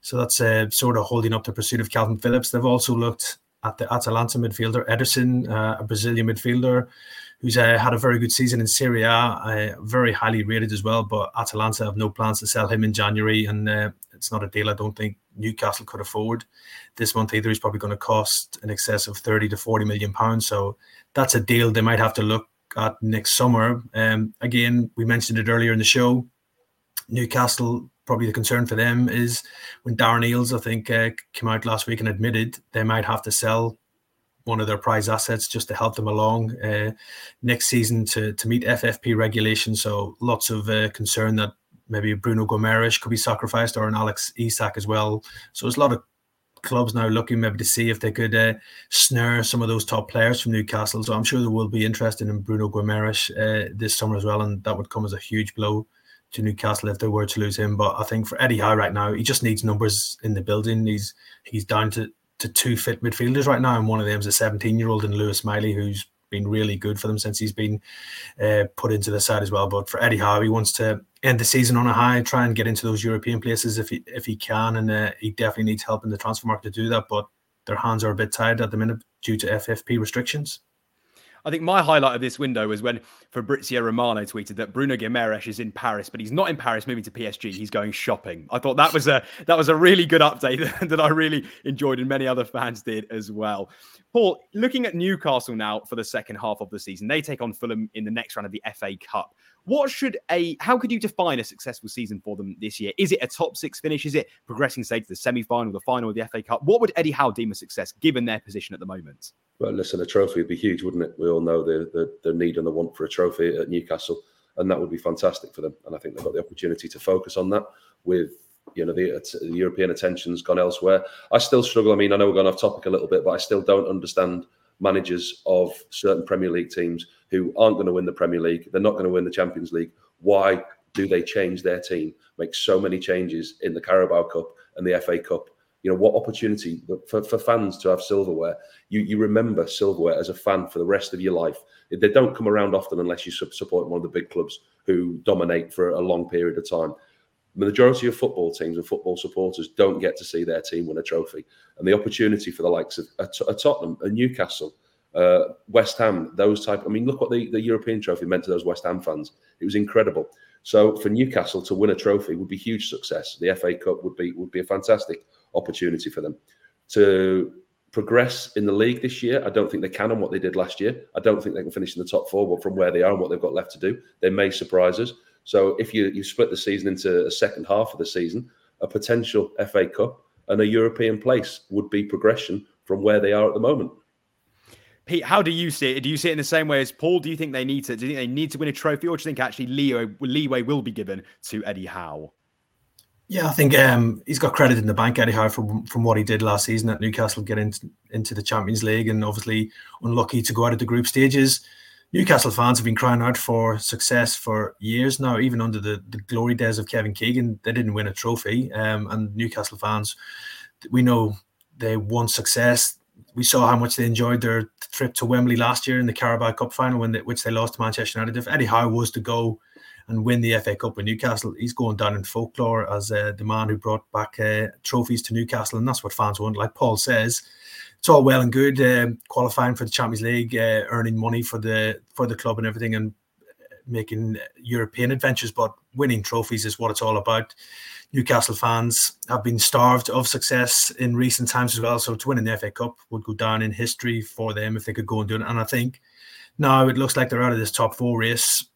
So that's uh, sort of holding up the pursuit of Kalvin Phillips. They've also looked at the Atalanta midfielder Ederson, uh, a Brazilian midfielder who's uh, had a very good season in Serie A, uh, very highly rated as well. But Atalanta have no plans to sell him in January, and uh, it's not a deal I don't think Newcastle could afford this month either. He's probably going to cost in excess of 30 to 40 million pounds. So that's a deal they might have to look at next summer. Um, again, we mentioned it earlier in the show. Newcastle, probably the concern for them is when Darren Eales, I think, uh, came out last week and admitted they might have to sell one of their prize assets just to help them along uh, next season to to meet FFP regulations. So lots of uh, concern that maybe Bruno Guimaraes could be sacrificed or an Alex Isak as well. So there's a lot of clubs now looking maybe to see if they could uh, snare some of those top players from Newcastle. So I'm sure there will be interest in Bruno Guimaraes uh, this summer as well, and that would come as a huge blow to Newcastle if they were to lose him. But I think for Eddie Howe right now, he just needs numbers in the building. He's he's down to to two fit midfielders right now, and one of them is a 17 year old in Lewis Miley, who's been really good for them since he's been uh, put into the side as well. But for Eddie Howe, he wants to end the season on a high, try and get into those European places if he if he can, and uh, he definitely needs help in the transfer market to do that. But their hands are a bit tied at the minute due to FFP restrictions. I think my highlight of this window was when Fabrizio Romano tweeted that Bruno Guimaraes is in Paris, but he's not in Paris moving to PSG. He's going shopping. I thought that was a that was a really good update <laughs> that I really enjoyed, and many other fans did as well. Paul, looking at Newcastle now for the second half of the season, they take on Fulham in the next round of the FA Cup. What should a how could you define a successful season for them this year? Is it a top six finish? Is it progressing say to the semi final, the final of the FA Cup? What would Eddie Howe deem a success given their position at the moment? Well, listen, a trophy would be huge, wouldn't it? We all know the, the, the need and the want for a trophy at Newcastle, and that would be fantastic for them. And I think they've got the opportunity to focus on that with you know the, the, European attention's gone elsewhere. I still struggle. I mean, I know we're going off topic a little bit, but I still don't understand managers of certain Premier League teams who aren't going to win the Premier League. They're not going to win the Champions League. Why do they change their team? Make so many changes in the Carabao Cup and the FA Cup you know what opportunity for, for fans to have silverware you you remember silverware as a fan for the rest of your life they don't come around often unless you support one of the big clubs who dominate for a long period of time the majority of football teams and football supporters don't get to see their team win a trophy and the opportunity for the likes of a, a Tottenham a Newcastle uh, West Ham, those type. I mean, look what the, the European trophy meant to those West Ham fans. It was incredible. So for Newcastle to win a trophy would be huge success. The FA Cup would be would be a fantastic opportunity for them to progress in the league this year. I don't think they can on what they did last year. I don't think they can finish in the top four, but from where they are and what they've got left to do, they may surprise us. So if you, you split the season into a second half of the season, a potential FA Cup and a European place would be progression from where they are at the moment. Pete, how do you see it? Do you see it in the same way as Paul? Do you think they need to? Do you think they need to win a trophy, or do you think actually Leo leeway will be given to Eddie Howe? Yeah, I think um, he's got credit in the bank, anyhow from from what he did last season at Newcastle, get into, into the Champions League, and obviously unlucky to go out of the group stages. Newcastle fans have been crying out for success for years now. Even under the, the glory days of Kevin Keegan, they didn't win a trophy. Um, and Newcastle fans, we know they want success. We saw how much they enjoyed their trip to Wembley last year in the Carabao Cup final, when they, which they lost to Manchester United. If Eddie Howe was to go and win the FA Cup with Newcastle, he's going down in folklore as uh, the man who brought back uh, trophies to Newcastle, and that's what fans want. Like Paul says, it's all well and good uh, qualifying for the Champions League, uh, earning money for the for the club and everything, and making European adventures, but winning trophies is what it's all about. Newcastle fans have been starved of success in recent times as well. So to win an FA Cup would go down in history for them if they could go and do it. And I think now it looks like they're out of this top four race.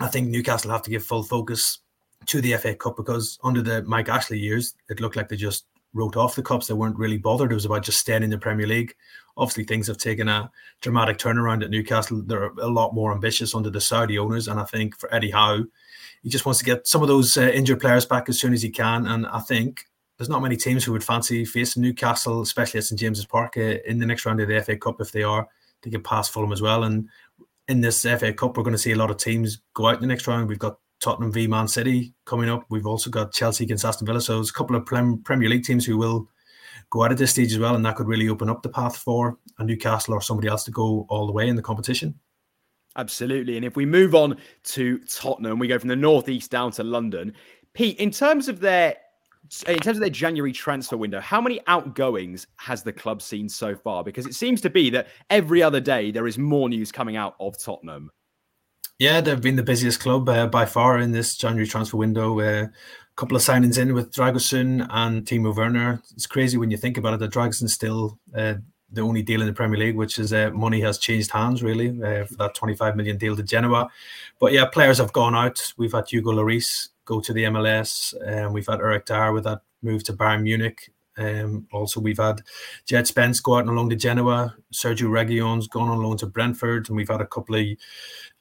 I think Newcastle have to give full focus to the FA Cup because under the Mike Ashley years, it looked like they just wrote off the cups. They weren't really bothered. It was about just staying in the Premier League. Obviously, things have taken a dramatic turnaround at Newcastle. They're a lot more ambitious under the Saudi owners, and I think for Eddie Howe, he just wants to get some of those uh, injured players back as soon as he can. And I think there's not many teams who would fancy facing Newcastle, especially at St James's Park, uh, in the next round of the FA Cup if they are to get past Fulham as well. And in this FA Cup, we're going to see a lot of teams go out in the next round. We've got Tottenham v Man City coming up. We've also got Chelsea against Aston Villa. So there's a couple of Premier League teams who will go out at this stage as well, and that could really open up the path for a Newcastle or somebody else to go all the way in the competition. Absolutely. And if we move on to Tottenham, we go from the northeast down to London. Pete, in terms of their in terms of their January transfer window, how many outgoings has the club seen so far? Because it seems to be that every other day there is more news coming out of Tottenham. Yeah, they've been the busiest club uh, by far in this January transfer window. Uh, a couple of signings in with Dragusin and Timo Werner. It's crazy when you think about it that Dragusin's still uh, the only deal in the Premier League, which is uh, money has changed hands really uh, for that 25 million deal to Genoa. But yeah, players have gone out. We've had Hugo Lloris go to the MLS, and um, we've had Eric Dier with that move to Bayern Munich. Um, also, we've had Jed Spence go out on loan to Genoa. Sergio Reguilón's gone on loan to Brentford, and we've had a couple of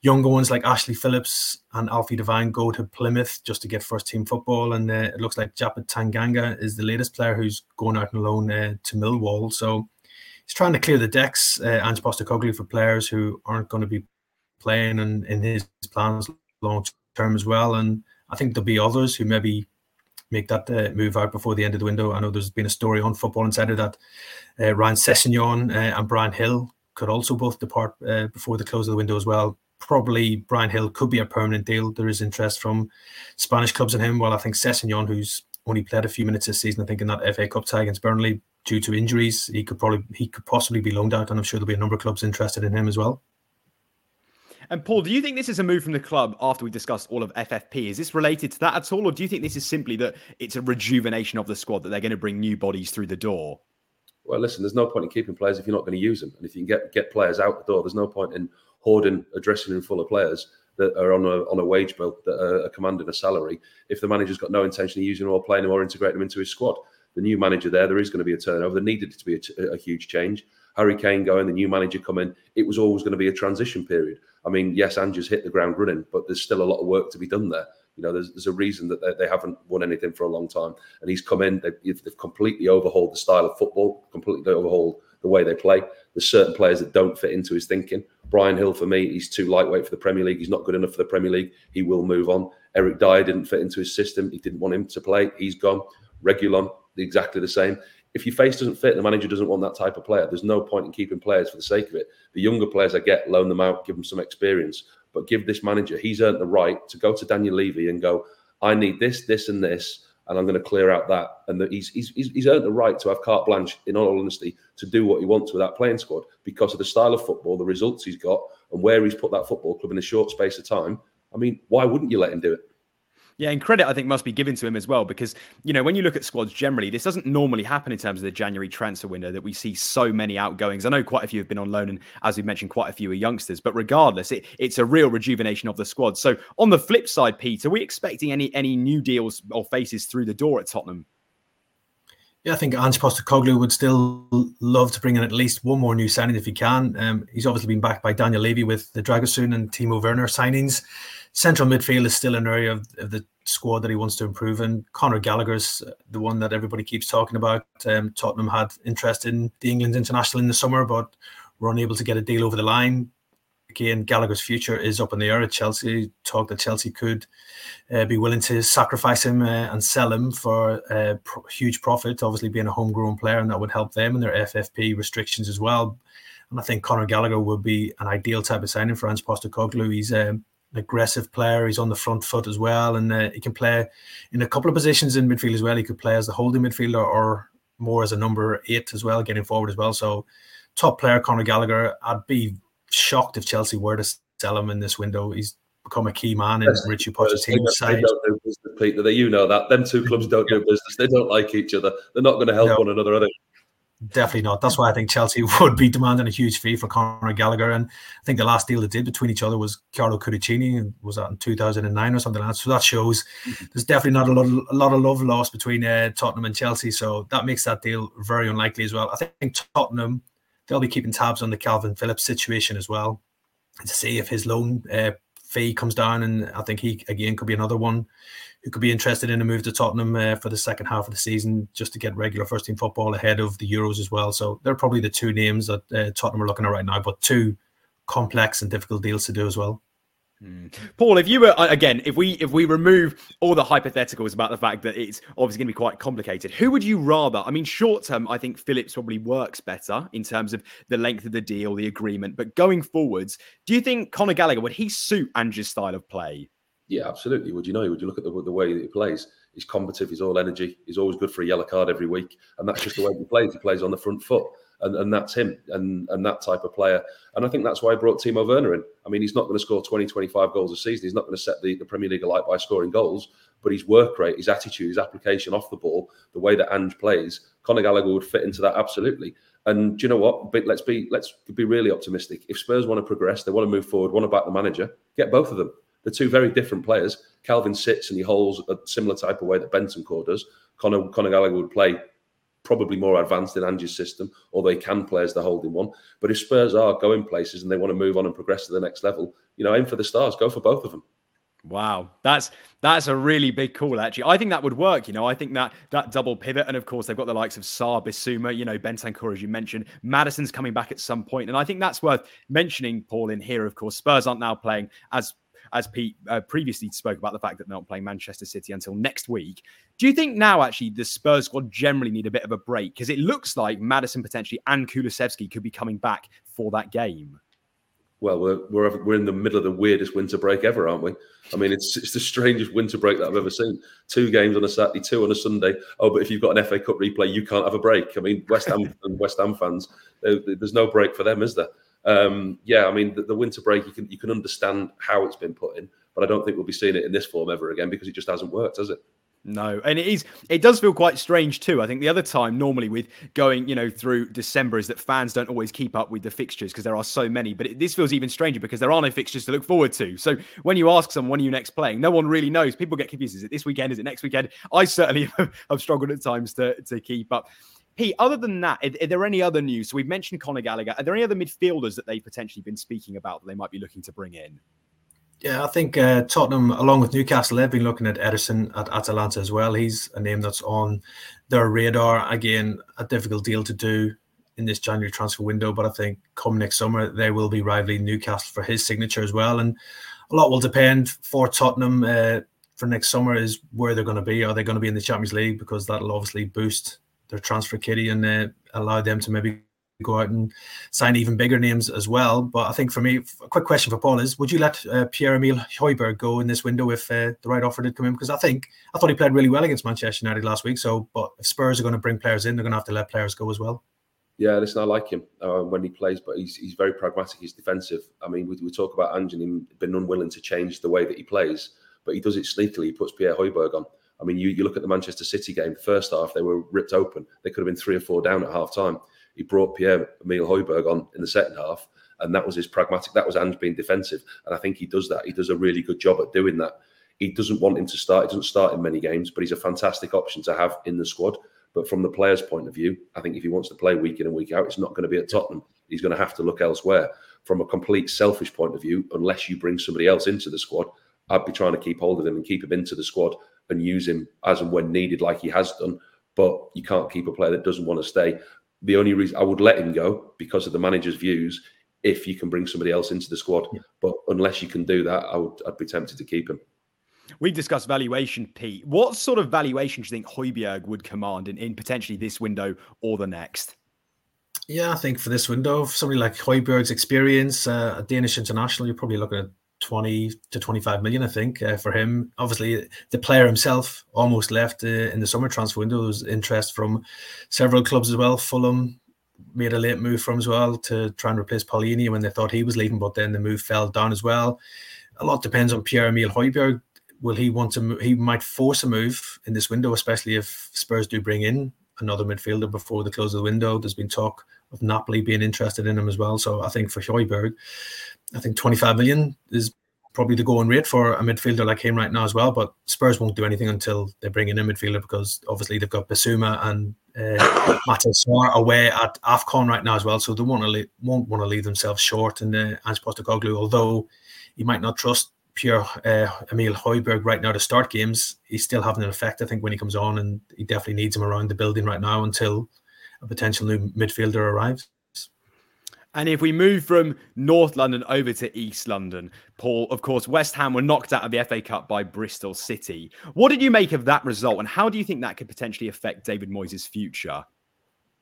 younger ones like Ashley Phillips and Alfie Devine go to Plymouth just to get first team football. And uh, it looks like Japhet Tanganga is the latest player who's going out on loan uh, to Millwall. So he's trying to clear the decks, uh, Ange Postecoglou, for players who aren't going to be playing and in his plans long term as well. And I think there'll be others who maybe make that uh, move out before the end of the window. I know there's been a story on Football Insider that uh, Ryan Sessegnon uh, and Bryan Gil could also both depart uh, before the close of the window as well. Probably Bryan Gil could be a permanent deal. There is interest from Spanish clubs in him. While I think Sessegnon, who's only played a few minutes this season, I think in that FA Cup tie against Burnley, due to injuries, he could probably he could possibly be loaned out, and I'm sure there'll be a number of clubs interested in him as well. And Paul, do you think this is a move from the club after we discussed all of FFP? Is this related to that at all, or do you think this is simply that it's a rejuvenation of the squad that they're going to bring new bodies through the door? Well, listen, there's no point in keeping players if you're not going to use them, and if you can get get players out the door, there's no point in hoarding a dressing room full of players that are on a on a wage bill that are, commanding a salary. If the manager's got no intention of using them or playing them or integrating them into his squad, the new manager there, there is going to be a turnover. There needed to be a, huge change. Harry Kane going, the new manager coming. It was always going to be a transition period. I mean, yes, Ange's hit the ground running, but there's still a lot of work to be done there. You know, there's, there's a reason that they, they haven't won anything for a long time. And he's come in, they've, they've completely overhauled the style of football, completely overhauled the way they play. There's certain players that don't fit into his thinking. Bryan Gil, for me, he's too lightweight for the Premier League. He's not good enough for the Premier League. He will move on. Eric Dier didn't fit into his system. He didn't want him to play. He's gone. Reguilón, exactly the same. If your face doesn't fit, the manager doesn't want that type of player. There's no point in keeping players for the sake of it. The younger players I get, loan them out, give them some experience, but give this manager, he's earned the right to go to Daniel Levy and go, I need this, this, and this, and I'm going to clear out that. And he's, he's, he's earned the right to have carte blanche, in all honesty, to do what he wants with that playing squad because of the style of football, the results he's got, and where he's put that football club in a short space of time. I mean, why wouldn't you let him do it? Yeah, and credit I think must be given to him as well because you know when you look at squads generally, this doesn't normally happen in terms of the January transfer window that we see so many outgoings. I know quite a few have been on loan, and as we mentioned, quite a few are youngsters. But regardless, it, it's a real rejuvenation of the squad. So on the flip side, Pete, are we expecting any any new deals or faces through the door at Tottenham? Yeah, I think Ange Postecoglou would still love to bring in at least one more new signing if he can. Um, he's obviously been backed by Daniel Levy with the Dragusin and Timo Werner signings central midfield is still an area of, of, the squad that he wants to improve in. Conor Gallagher's the one that everybody keeps talking about. Um, Tottenham had interest in the England international in the summer, but were unable to get a deal over the line. Again, Gallagher's future is up in the air at Chelsea. Talk that Chelsea could uh, be willing to sacrifice him uh, and sell him for a uh, huge profit. Obviously, being a homegrown player, and that would help them and their FFP restrictions as well. And I think Conor Gallagher would be an ideal type of signing for Ange Postecoglou. He's um, an aggressive player. He's on the front foot as well, and uh, he can play in a couple of positions in midfield as well. He could play as the holding midfielder or more as a number eight as well, getting forward as well. So, top player Conor Gallagher. I'd be shocked if Chelsea were to sell him in this window. He's become a key man in yes, Richie Pochettino's side. They don't do business, Peter. You know that. Them two clubs don't do business. They don't like each other. They're not going to help no. one another, are they? Definitely not. That's why I think Chelsea <laughs> would be demanding a huge fee for Conor Gallagher. And I think the last deal they did between each other was Carlo Cudicini, and was that in 2009 or something like that. So that shows mm-hmm. there's definitely not a lot, of, a lot of love lost between uh, Tottenham and Chelsea. So that makes that deal very unlikely as well. I think Tottenham, they'll be keeping tabs on the Kalvin Phillips situation as well to see if his loan uh, fee comes down. And I think he, again, could be another one who could be interested in a move to Tottenham uh, for the second half of the season just to get regular first team football ahead of the Euros as well. So they're probably the two names that uh, Tottenham are looking at right now, but two complex and difficult deals to do as well. Hmm. Paul, if you were again, if we if we remove all the hypotheticals about the fact that it's obviously going to be quite complicated, who would you rather? I mean, short term, I think Phillips probably works better in terms of the length of the deal, the agreement. But going forwards, do you think Conor Gallagher would he suit Ange's style of play? Yeah, absolutely. Would you know? Would you look at the, the way that he plays? He's combative. He's all energy. He's always good for a yellow card every week, and that's just the way he plays. He plays on the front foot, and, and that's him, and and that type of player. And I think that's why I brought Timo Werner in. I mean, he's not going to score 20, 25 goals a season. He's not going to set the, the Premier League alight by scoring goals, but his work rate, his attitude, his application off the ball, the way that Ange plays, Conor Gallagher would fit into that absolutely. And do you know what? But let's be let's be really optimistic. If Spurs want to progress, they want to move forward, want to back the manager, get both of them. They're two very different players. Kalvin sits and he holds a similar type of way that Bentancur does. Conor, Conor Gallagher would play probably more advanced in Ange's system, although he can play as the holding one. But if Spurs are going places and they want to move on and progress to the next level, you know, aim for the stars, go for both of them. Wow, that's that's a really big call. Actually, I think that would work. You know, I think that that double pivot, and of course they've got the likes of Sarr, Bissouma, you know, Bentancur, as you mentioned. Maddison's coming back at some point, and I think that's worth mentioning. Paul in here, of course, Spurs aren't now playing as as Pete uh, previously spoke about the fact that they're not playing Manchester City until next week. Do you think now actually the Spurs squad generally need a bit of a break because it looks like Maddison potentially and Kulusevski could be coming back for that game? Well, we're, we're we're in the middle of the weirdest winter break ever, aren't we? I mean, it's it's the strangest winter break that I've ever seen. Two games on a Saturday, two on a Sunday. Oh, but if you've got an FA Cup replay, you can't have a break. I mean, West Ham <laughs> and West Ham fans, there's no break for them, is there? Um, yeah, I mean, the, the, winter break, you can you can understand how it's been put in, but I don't think we'll be seeing it in this form ever again because it just hasn't worked, has it? No, and it is. It does feel quite strange too. I think the other time, normally with going, you know, through December, is that fans don't always keep up with the fixtures because there are so many. But it, this feels even stranger because there are no fixtures to look forward to. So when you ask someone, when are you next playing? No one really knows. People get confused. Is it this weekend? Is it next weekend? I certainly <laughs> have struggled at times to to keep up. Pete, other than that, are, are, there any other news? So we've mentioned Conor Gallagher. Are there any other midfielders that they've potentially been speaking about that they might be looking to bring in? Yeah, I think uh, Tottenham, along with Newcastle, they've been looking at Ederson at Atalanta as well. He's a name that's on their radar. Again, a difficult deal to do in this January transfer window, but I think come next summer they will be rivaling Newcastle for his signature as well. And a lot will depend for Tottenham uh, for next summer is where they're going to be. Are they going to be in the Champions League because that'll obviously boost their transfer kitty and uh, allow them to maybe go out and sign even bigger names as well. But I think for me, a quick question for Paul is: Would you let uh, Pierre Emile Højbjerg go in this window if uh, the right offer did come in? Because I think I thought he played really well against Manchester United last week. So, but if Spurs are going to bring players in, they're going to have to let players go as well. Yeah, listen, I like him uh, when he plays, but he's he's very pragmatic. He's defensive. I mean, we, we talk about Ange and him being unwilling to change the way that he plays, but he does it sneakily. He puts Pierre Højbjerg on. I mean, you, you look at the Manchester City game, first half, they were ripped open. They could have been three or four down at half time. He brought Pierre Emile Højbjerg on in the second half, and that was his pragmatic. That was Ange being defensive. And I think he does that. He does a really good job at doing that. He doesn't want him to start. He doesn't start in many games, but he's a fantastic option to have in the squad. But from the player's point of view, I think if he wants to play week in and week out, it's not going to be at Tottenham. He's going to have to look elsewhere. From a complete selfish point of view, unless you bring somebody else into the squad, I'd be trying to keep hold of him and keep him into the squad and use him as and when needed, like he has done. But you can't keep a player that doesn't want to stay. The only reason I would let him go because of the manager's views, if you can bring somebody else into the squad. Yeah. But unless you can do that, I would I'd be tempted to keep him. We've discussed valuation, Pete. What sort of valuation do you think Højbjerg would command in, in potentially this window or the next? Yeah, I think for this window, somebody like Højbjerg's experience, uh, a Danish international, you're probably looking at 20 to 25 million, I think, uh, for him. Obviously, the player himself almost left uh, in the summer transfer window. There was interest from several clubs as well. Fulham made a late move from as well to try and replace Palhinha when they thought he was leaving, but then the move fell down as well. A lot depends on Pierre Emile Højbjerg. Will he want to? He might force a move in this window, especially if Spurs do bring in another midfielder before the close of the window. There's been talk of Napoli being interested in him as well. So I think for Højbjerg, I think 25 million is probably the going rate for a midfielder like him right now as well. But Spurs won't do anything until they bring in a midfielder because obviously they've got Bissouma and uh, <coughs> Matheus away at AFCON right now as well. So they won't, le- won't want to leave themselves short in the Ange Postecoglou. Although you might not trust Pierre uh, Emile Højbjerg right now to start games, he's still having an effect, I think, when he comes on. And he definitely needs him around the building right now until a potential new midfielder arrives. And if we move from North London over to East London, Paul, of course, West Ham were knocked out of the FA Cup by Bristol City. What did you make of that result, and how do you think that could potentially affect David Moyes' future?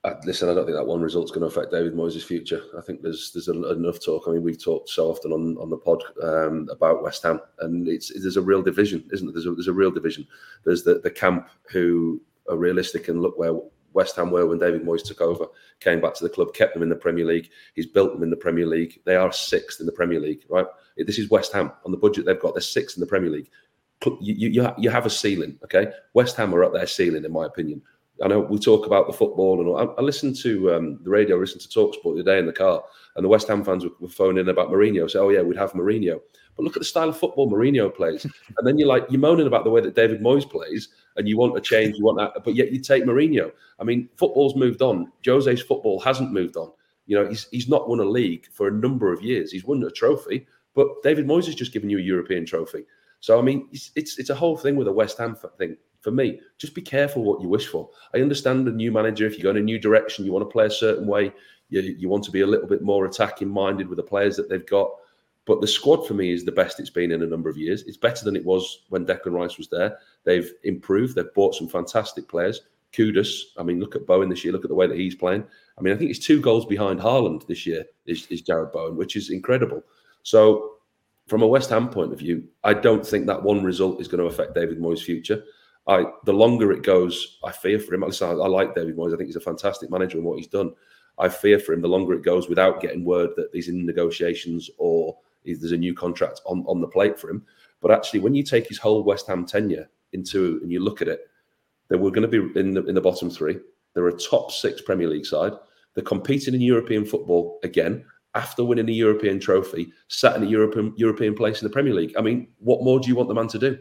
Uh, listen, I don't think that one result's going to affect David Moyes' future. I think there's there's enough talk. I mean, we've talked so often on, on the pod um, about West Ham, and it's there's a real division, isn't there? There's a, there's a real division. There's the, the camp who are realistic and look where West Ham were when David Moyes took over, came back to the club, kept them in the Premier League. He's built them in the Premier League. They are sixth in the Premier League, right? This is West Ham on the budget they've got. They're sixth in the Premier League. You, you, you have a ceiling, okay? West Ham are at their ceiling, in my opinion. I know we talk about the football and all. I, I listened to um, the radio, I listened to Talksport the day in the car, and the West Ham fans were, were phoning in about Mourinho. Say, oh yeah, we'd have Mourinho. But look at the style of football Mourinho plays. <laughs> and then you're like, you're moaning about the way that David Moyes plays, and you want a change, you want that, but yet you take Mourinho. I mean, football's moved on. Jose's football hasn't moved on. You know, he's he's not won a league for a number of years. He's won a trophy, but David Moyes has just given you a European trophy. So I mean, it's it's, it's a whole thing with a West Ham thing. For me, just be careful what you wish for. I understand the new manager. If you go in a new direction, you want to play a certain way. You, you want to be a little bit more attacking minded with the players that they've got. But the squad for me is the best it's been in a number of years. It's better than it was when Declan Rice was there. They've improved. They've bought some fantastic players. Kudus. I mean, look at Bowen this year. Look at the way that he's playing. I mean, I think he's two goals behind Haaland this year. Is, is Jarrod Bowen, which is incredible. So, from a West Ham point of view, I don't think that one result is going to affect David Moyes' future. I the longer it goes, I fear for him. I, I like David Moyes. I think he's a fantastic manager and what he's done. I fear for him the longer it goes without getting word that he's in negotiations or there's a new contract on, on the plate for him. But actually, when you take his whole West Ham tenure into and you look at it, they were going to be in the in the bottom three. They're a top six Premier League side. They're competing in European football again after winning a European trophy, sat in a European European place in the Premier League. I mean, what more do you want the man to do?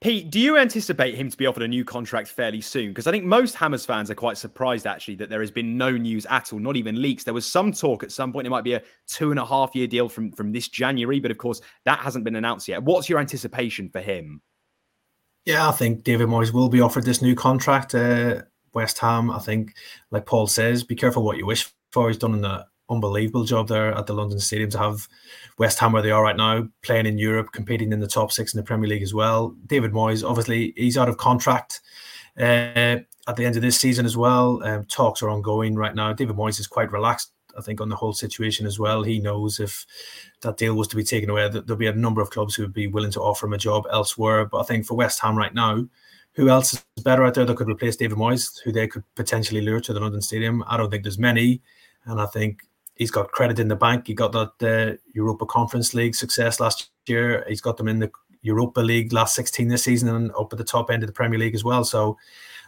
Pete, do you anticipate him to be offered a new contract fairly soon? Because I think most Hammers fans are quite surprised actually that there has been no news at all, not even leaks. There was some talk at some point it might be a two and a half year deal from from this January, but of course that hasn't been announced yet. What's your anticipation for him? Yeah, I think David Moyes will be offered this new contract. Uh, West Ham, I think, like Paul says, be careful what you wish for. He's done an unbelievable job there at the London Stadium to have West Ham where they are right now, playing in Europe, competing in the top six in the Premier League as well. David Moyes, obviously, he's out of contract uh, at the end of this season as well. Um, talks are ongoing right now. David Moyes is quite relaxed, I think, on the whole situation as well. He knows if that deal was to be taken away, that there'll be a number of clubs who would be willing to offer him a job elsewhere. But I think for West Ham right now, who else is better out there that could replace David Moyes, who they could potentially lure to the London Stadium? I don't think there's many. And I think he's got credit in the bank. He got that uh, Europa Conference League success last year. He's got them in the Europa League last 16 this season and up at the top end of the Premier League as well. So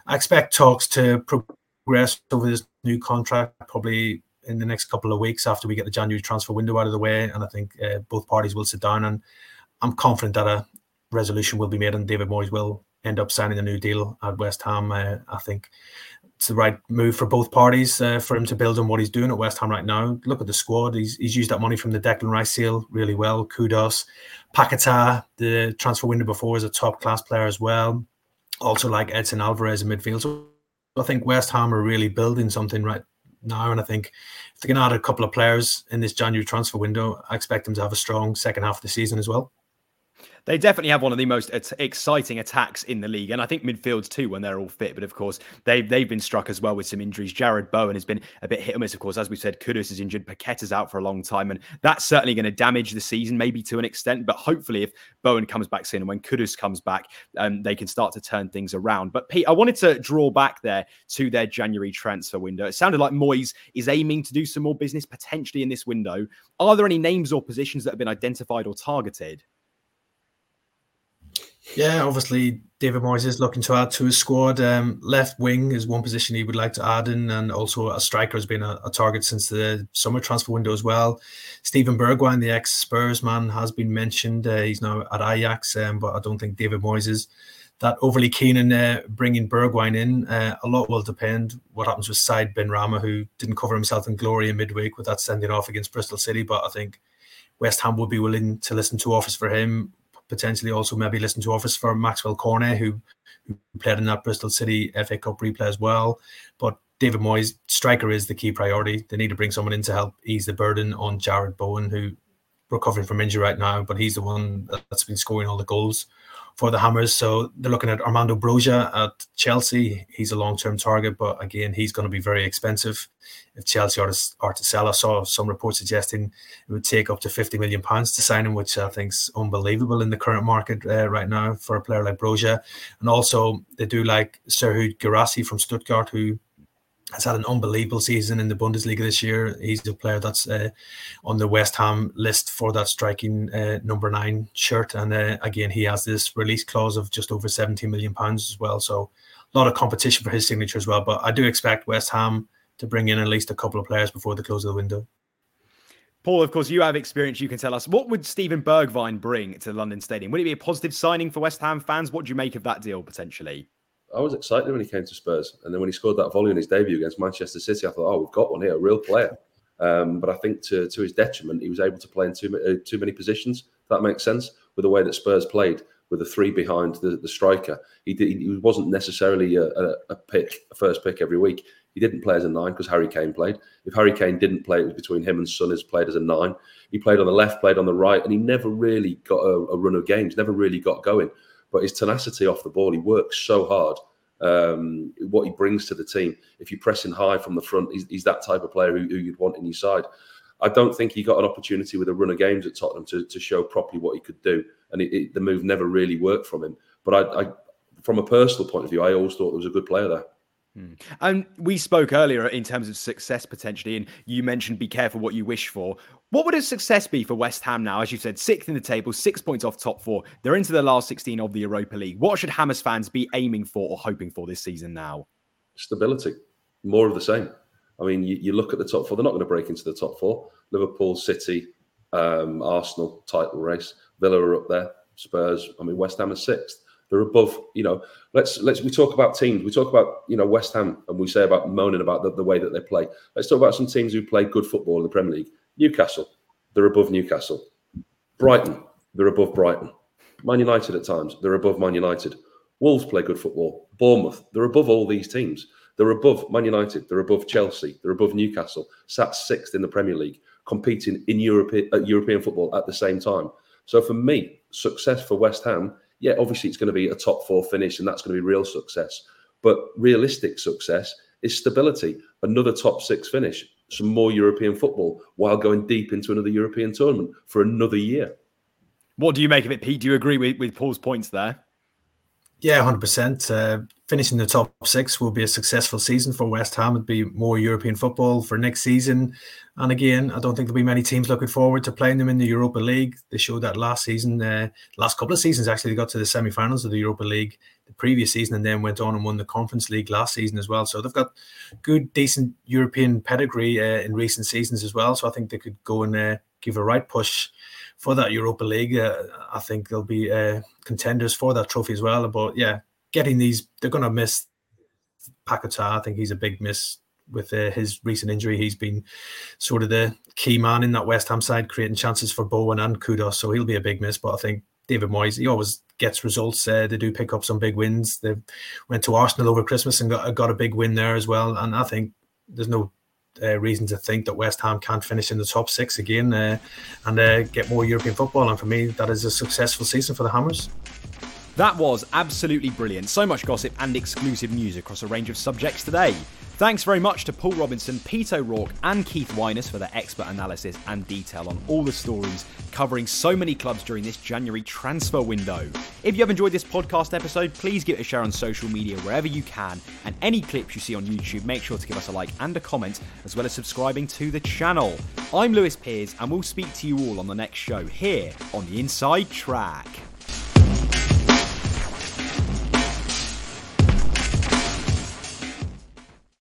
I expect talks to progress over this new contract probably in the next couple of weeks after we get the January transfer window out of the way. And I think uh, both parties will sit down and I'm confident that a resolution will be made and David Moyes will end up signing a new deal at West Ham. Uh, I think it's the right move for both parties uh, for him to build on what he's doing at West Ham right now. Look at the squad; he's, he's used that money from the Declan Rice sale really well. Kudus, Paquetá, the transfer window before is a top class player as well. Also like Edson Alvarez in midfield. So I think West Ham are really building something right now, and I think if they can add a couple of players in this January transfer window, I expect them to have a strong second half of the season as well. They definitely have one of the most exciting attacks in the league, and I think midfields too when they're all fit. But of course, they've they've been struck as well with some injuries. Jarrod Bowen has been a bit hit or miss. Of course, as we said, Kudus is injured, Paqueta's out for a long time, and that's certainly going to damage the season, maybe to an extent. But hopefully, if Bowen comes back soon and when Kudus comes back, um, they can start to turn things around. But Pete, I wanted to draw back there to their January transfer window. It sounded like Moyes is aiming to do some more business potentially in this window. Are there any names or positions that have been identified or targeted? Yeah, obviously David Moyes is looking to add to his squad. Um, left wing is one position he would like to add in, and also a striker has been a, a target since the summer transfer window as well. Steven Bergwijn, the ex Spurs man, has been mentioned. Uh, he's now at Ajax, um, but I don't think David Moyes is that overly keen in uh, bringing Bergwijn in. Uh, a lot will depend what happens with Said Benrahma, who didn't cover himself in glory in midweek with that sending off against Bristol City, but I think West Ham would be willing to listen to offers for him potentially also maybe listen to offers for Maxwell Cornet, who, who played in that Bristol City FA Cup replay as well. But David Moyes, striker is the key priority. They need to bring someone in to help ease the burden on Jarrod Bowen, who recovering from injury right now, but he's the one that's been scoring all the goals for the Hammers. So they're looking at Armando Broja at Chelsea. He's a long term target, but again, he's going to be very expensive. If Chelsea are to, are to sell, I saw some reports suggesting it would take up to fifty million pounds to sign him, which I think is unbelievable in the current market uh, right now for a player like Broja. And also, they do like Serhou Guirassy from Stuttgart, who has had an unbelievable season in the Bundesliga this year. He's a player that's uh, on the West Ham list for that striking uh, number nine shirt. And uh, again, he has this release clause of just over 17 million pounds as well. So a lot of competition for his signature as well. But I do expect West Ham to bring in at least a couple of players before the close of the window. Paul, of course, you have experience. You can tell us what would Steven Bergwijn bring to the London Stadium? Would it be a positive signing for West Ham fans? What do you make of that deal potentially? I was excited when he came to Spurs, and then when he scored that volley in his debut against Manchester City, I thought, "Oh, we've got one here, a real player." Um, but I think to to his detriment, he was able to play in too uh, too many positions. that makes sense with the way that Spurs played, with the three behind the, the striker. He did, he wasn't necessarily a, a, a pick, a first pick every week. He didn't play as a nine because Harry Kane played. If Harry Kane didn't play, it was between him and Son has played as a nine. He played on the left, played on the right, and he never really got a, a run of games, never really got going. But his tenacity off the ball, he works so hard um, what he brings to the team. If you're pressing high from the front, he's, he's that type of player who, who, you'd want in your side. I don't think he got an opportunity with a run of games at Tottenham to, to show properly what he could do, and it, it, the move never really worked from him. But I, I, from a personal point of view, I always thought he was a good player there. Hmm. And we spoke earlier in terms of success potentially, and you mentioned be careful what you wish for. What would a success be for West Ham now? As you said, sixth in the table, six points off top four. They're into the last 16 of the Europa League. What should Hammers fans be aiming for or hoping for this season now? Stability, more of the same. I mean, you, you look at the top four, they're not going to break into the top four. Liverpool, City, um, Arsenal, title race. Villa are up there, Spurs. I mean, West Ham are sixth. They're above, you know. Let's let's we talk about teams. We talk about you know West Ham, and we say about moaning about the, the way that they play. Let's talk about some teams who play good football in the Premier League. Newcastle, they're above Newcastle. Brighton, they're above Brighton. Man United at times, they're above Man United. Wolves play good football. Bournemouth, they're above all these teams. They're above Man United. They're above Chelsea. They're above Newcastle. Sat sixth in the Premier League, competing in Europe, uh, European football at the same time. So for me, success for West Ham yeah, obviously it's going to be a top four finish and that's going to be real success. But realistic success is stability, another top six finish, some more European football while going deep into another European tournament for another year. What do you make of it, Pete? Do you agree with, with Paul's points there? Yeah, hundred uh, percent. Finishing the top six will be a successful season for West Ham. It'd be more European football for next season. And again, I don't think there'll be many teams looking forward to playing them in the Europa League. They showed that last season, uh, last couple of seasons actually, they got to the semi-finals of the Europa League the previous season, and then went on and won the Conference League last season as well. So they've got good, decent European pedigree uh, in recent seasons as well. So I think they could go and uh, give a right push for that Europa League. Uh, I think they'll be uh, contenders for that trophy as well. But yeah, getting these, they're going to miss Paqueta. I think he's a big miss with uh, his recent injury. He's been sort of the key man in that West Ham side, creating chances for Bowen and Kudus. So he'll be a big miss. But I think David Moyes, he always gets results. Uh, they do pick up some big wins. They went to Arsenal over Christmas and got got a big win there as well. And I think there's no uh, reason to think that West Ham can't finish in the top six again uh, and uh, get more European football. And for me, that is a successful season for the Hammers. That was absolutely brilliant. So much gossip and exclusive news across a range of subjects today. Thanks very much to Paul Robinson, Pete O'Rourke, and Keith Wyness for their expert analysis and detail on all the stories covering so many clubs during this January transfer window. If you have enjoyed this podcast episode, please give it a share on social media wherever you can. And any clips you see on YouTube, make sure to give us a like and a comment, as well as subscribing to the channel. I'm Lewis Peers, and we'll speak to you all on the next show here on the Inside Track.